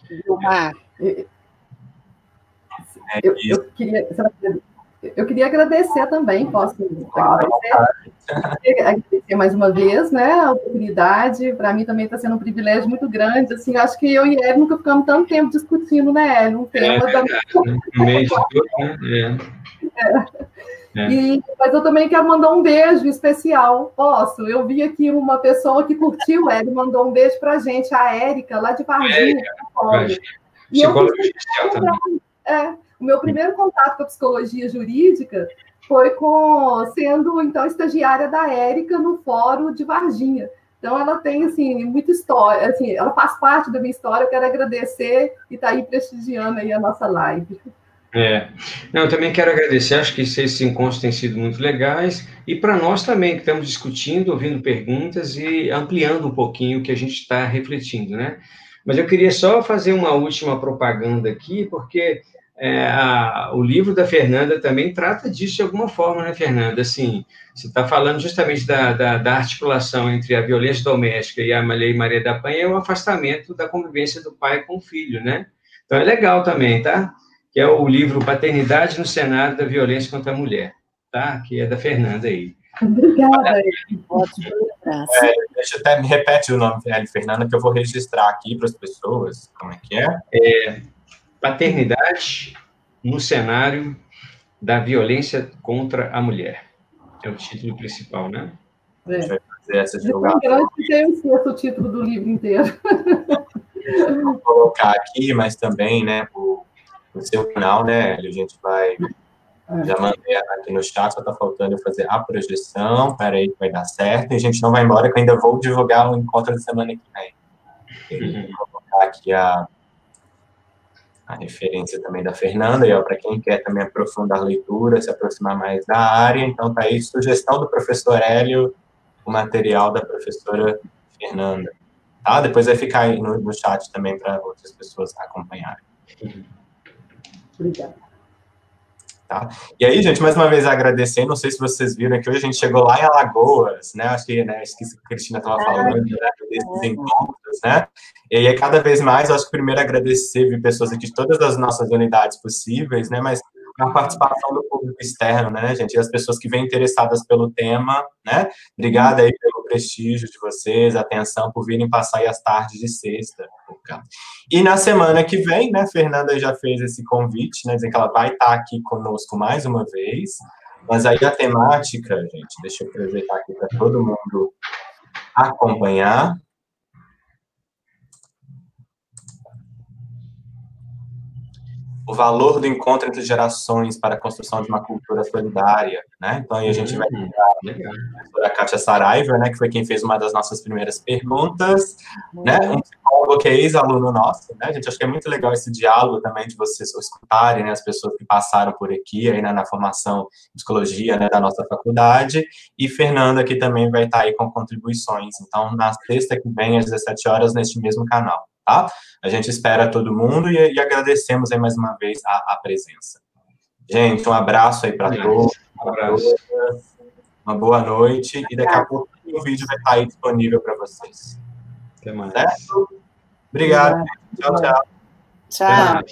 Vilmar. Eu, eu, queria, eu queria agradecer também, posso agradecer? agradecer mais uma vez, né, a oportunidade. Para mim também está sendo um privilégio muito grande. Assim, acho que eu e ele nunca ficamos tanto tempo discutindo, né, Hélio? Um tema é, de tudo, né? É. É. E, mas eu também quero mandar um beijo especial. Posso? Eu vi aqui uma pessoa que curtiu, Hélio, mandou um beijo para gente, a Érica, lá de Varginha. E eu é, o meu primeiro contato com a psicologia jurídica foi com sendo então estagiária da Érica no Fórum de Varginha. Então ela tem assim muita história, assim, ela faz parte da minha história. Eu quero agradecer e estar tá aí prestigiando aí a nossa live. É, não, eu também quero agradecer. Acho que esses encontros têm sido muito legais e para nós também que estamos discutindo, ouvindo perguntas e ampliando um pouquinho o que a gente está refletindo, né? Mas eu queria só fazer uma última propaganda aqui, porque é, a, o livro da Fernanda também trata disso de alguma forma, né, Fernanda? Assim, você está falando justamente da, da, da, articulação entre a violência doméstica e a Lei Maria da Penha, é o afastamento da convivência do pai com o filho, né? Então é legal também, tá? Que é o livro Paternidade no Cenário da Violência contra a Mulher, tá? Que é da Fernanda aí. Obrigada. É, deixa até me repete o nome, Fernanda, que eu vou registrar aqui para as pessoas. Como é que é? É Paternidade no cenário da violência contra a mulher. É o título principal, né? É. Vai fazer essa jogada. Eu o título do livro inteiro. Vou colocar aqui, mas também, né, o, o seu canal, né, a gente vai é. já mandei aqui no chat, só está faltando eu fazer a projeção. Pera aí que vai dar certo. E a gente não vai embora, que eu ainda vou divulgar o encontro da semana que vem. Uhum. Vou colocar aqui a, a referência também da Fernanda, e para quem quer também aprofundar a leitura, se aproximar mais da área, então tá aí sugestão do professor Hélio, o material da professora Fernanda. Tá? Depois vai ficar aí no, no chat também para outras pessoas acompanharem. Obrigada. Tá? E aí, gente, mais uma vez agradecer. Não sei se vocês viram que hoje a gente chegou lá em Alagoas, né? Acho que, né, acho que a Cristina estava falando né, desses encontros, né? E aí, cada vez mais, acho que primeiro agradecer, vi pessoas aqui de todas as nossas unidades possíveis, né? Mas a participação do público externo, né, gente? E as pessoas que vêm interessadas pelo tema, né? Obrigada aí pelo prestígio de vocês, atenção por virem passar aí as tardes de sexta. E na semana que vem, né, Fernanda já fez esse convite, né, dizendo que ela vai estar aqui conosco mais uma vez. Mas aí a temática, gente, deixa eu aproveitar aqui para todo mundo acompanhar. O valor do encontro entre gerações para a construção de uma cultura solidária, né? Então, aí a gente vai pegar a Kátia Saraiva, né, que foi quem fez uma das nossas primeiras perguntas, né? Um psicólogo que é ex-aluno nosso, né? A gente acha que é muito legal esse diálogo também de vocês escutarem, né, as pessoas que passaram por aqui aí né, na formação de psicologia, né, da nossa faculdade, e Fernanda que também vai estar aí com contribuições. Então, na sexta que vem às 17 horas neste mesmo canal tá? A gente espera todo mundo e, e agradecemos aí mais uma vez a, a presença. Gente, um abraço aí para todos. Um abraço. Uma boa noite e daqui a pouco o vídeo vai estar aí disponível para vocês. Até mais. Certo? Obrigado. Tchau, tchau. Tchau.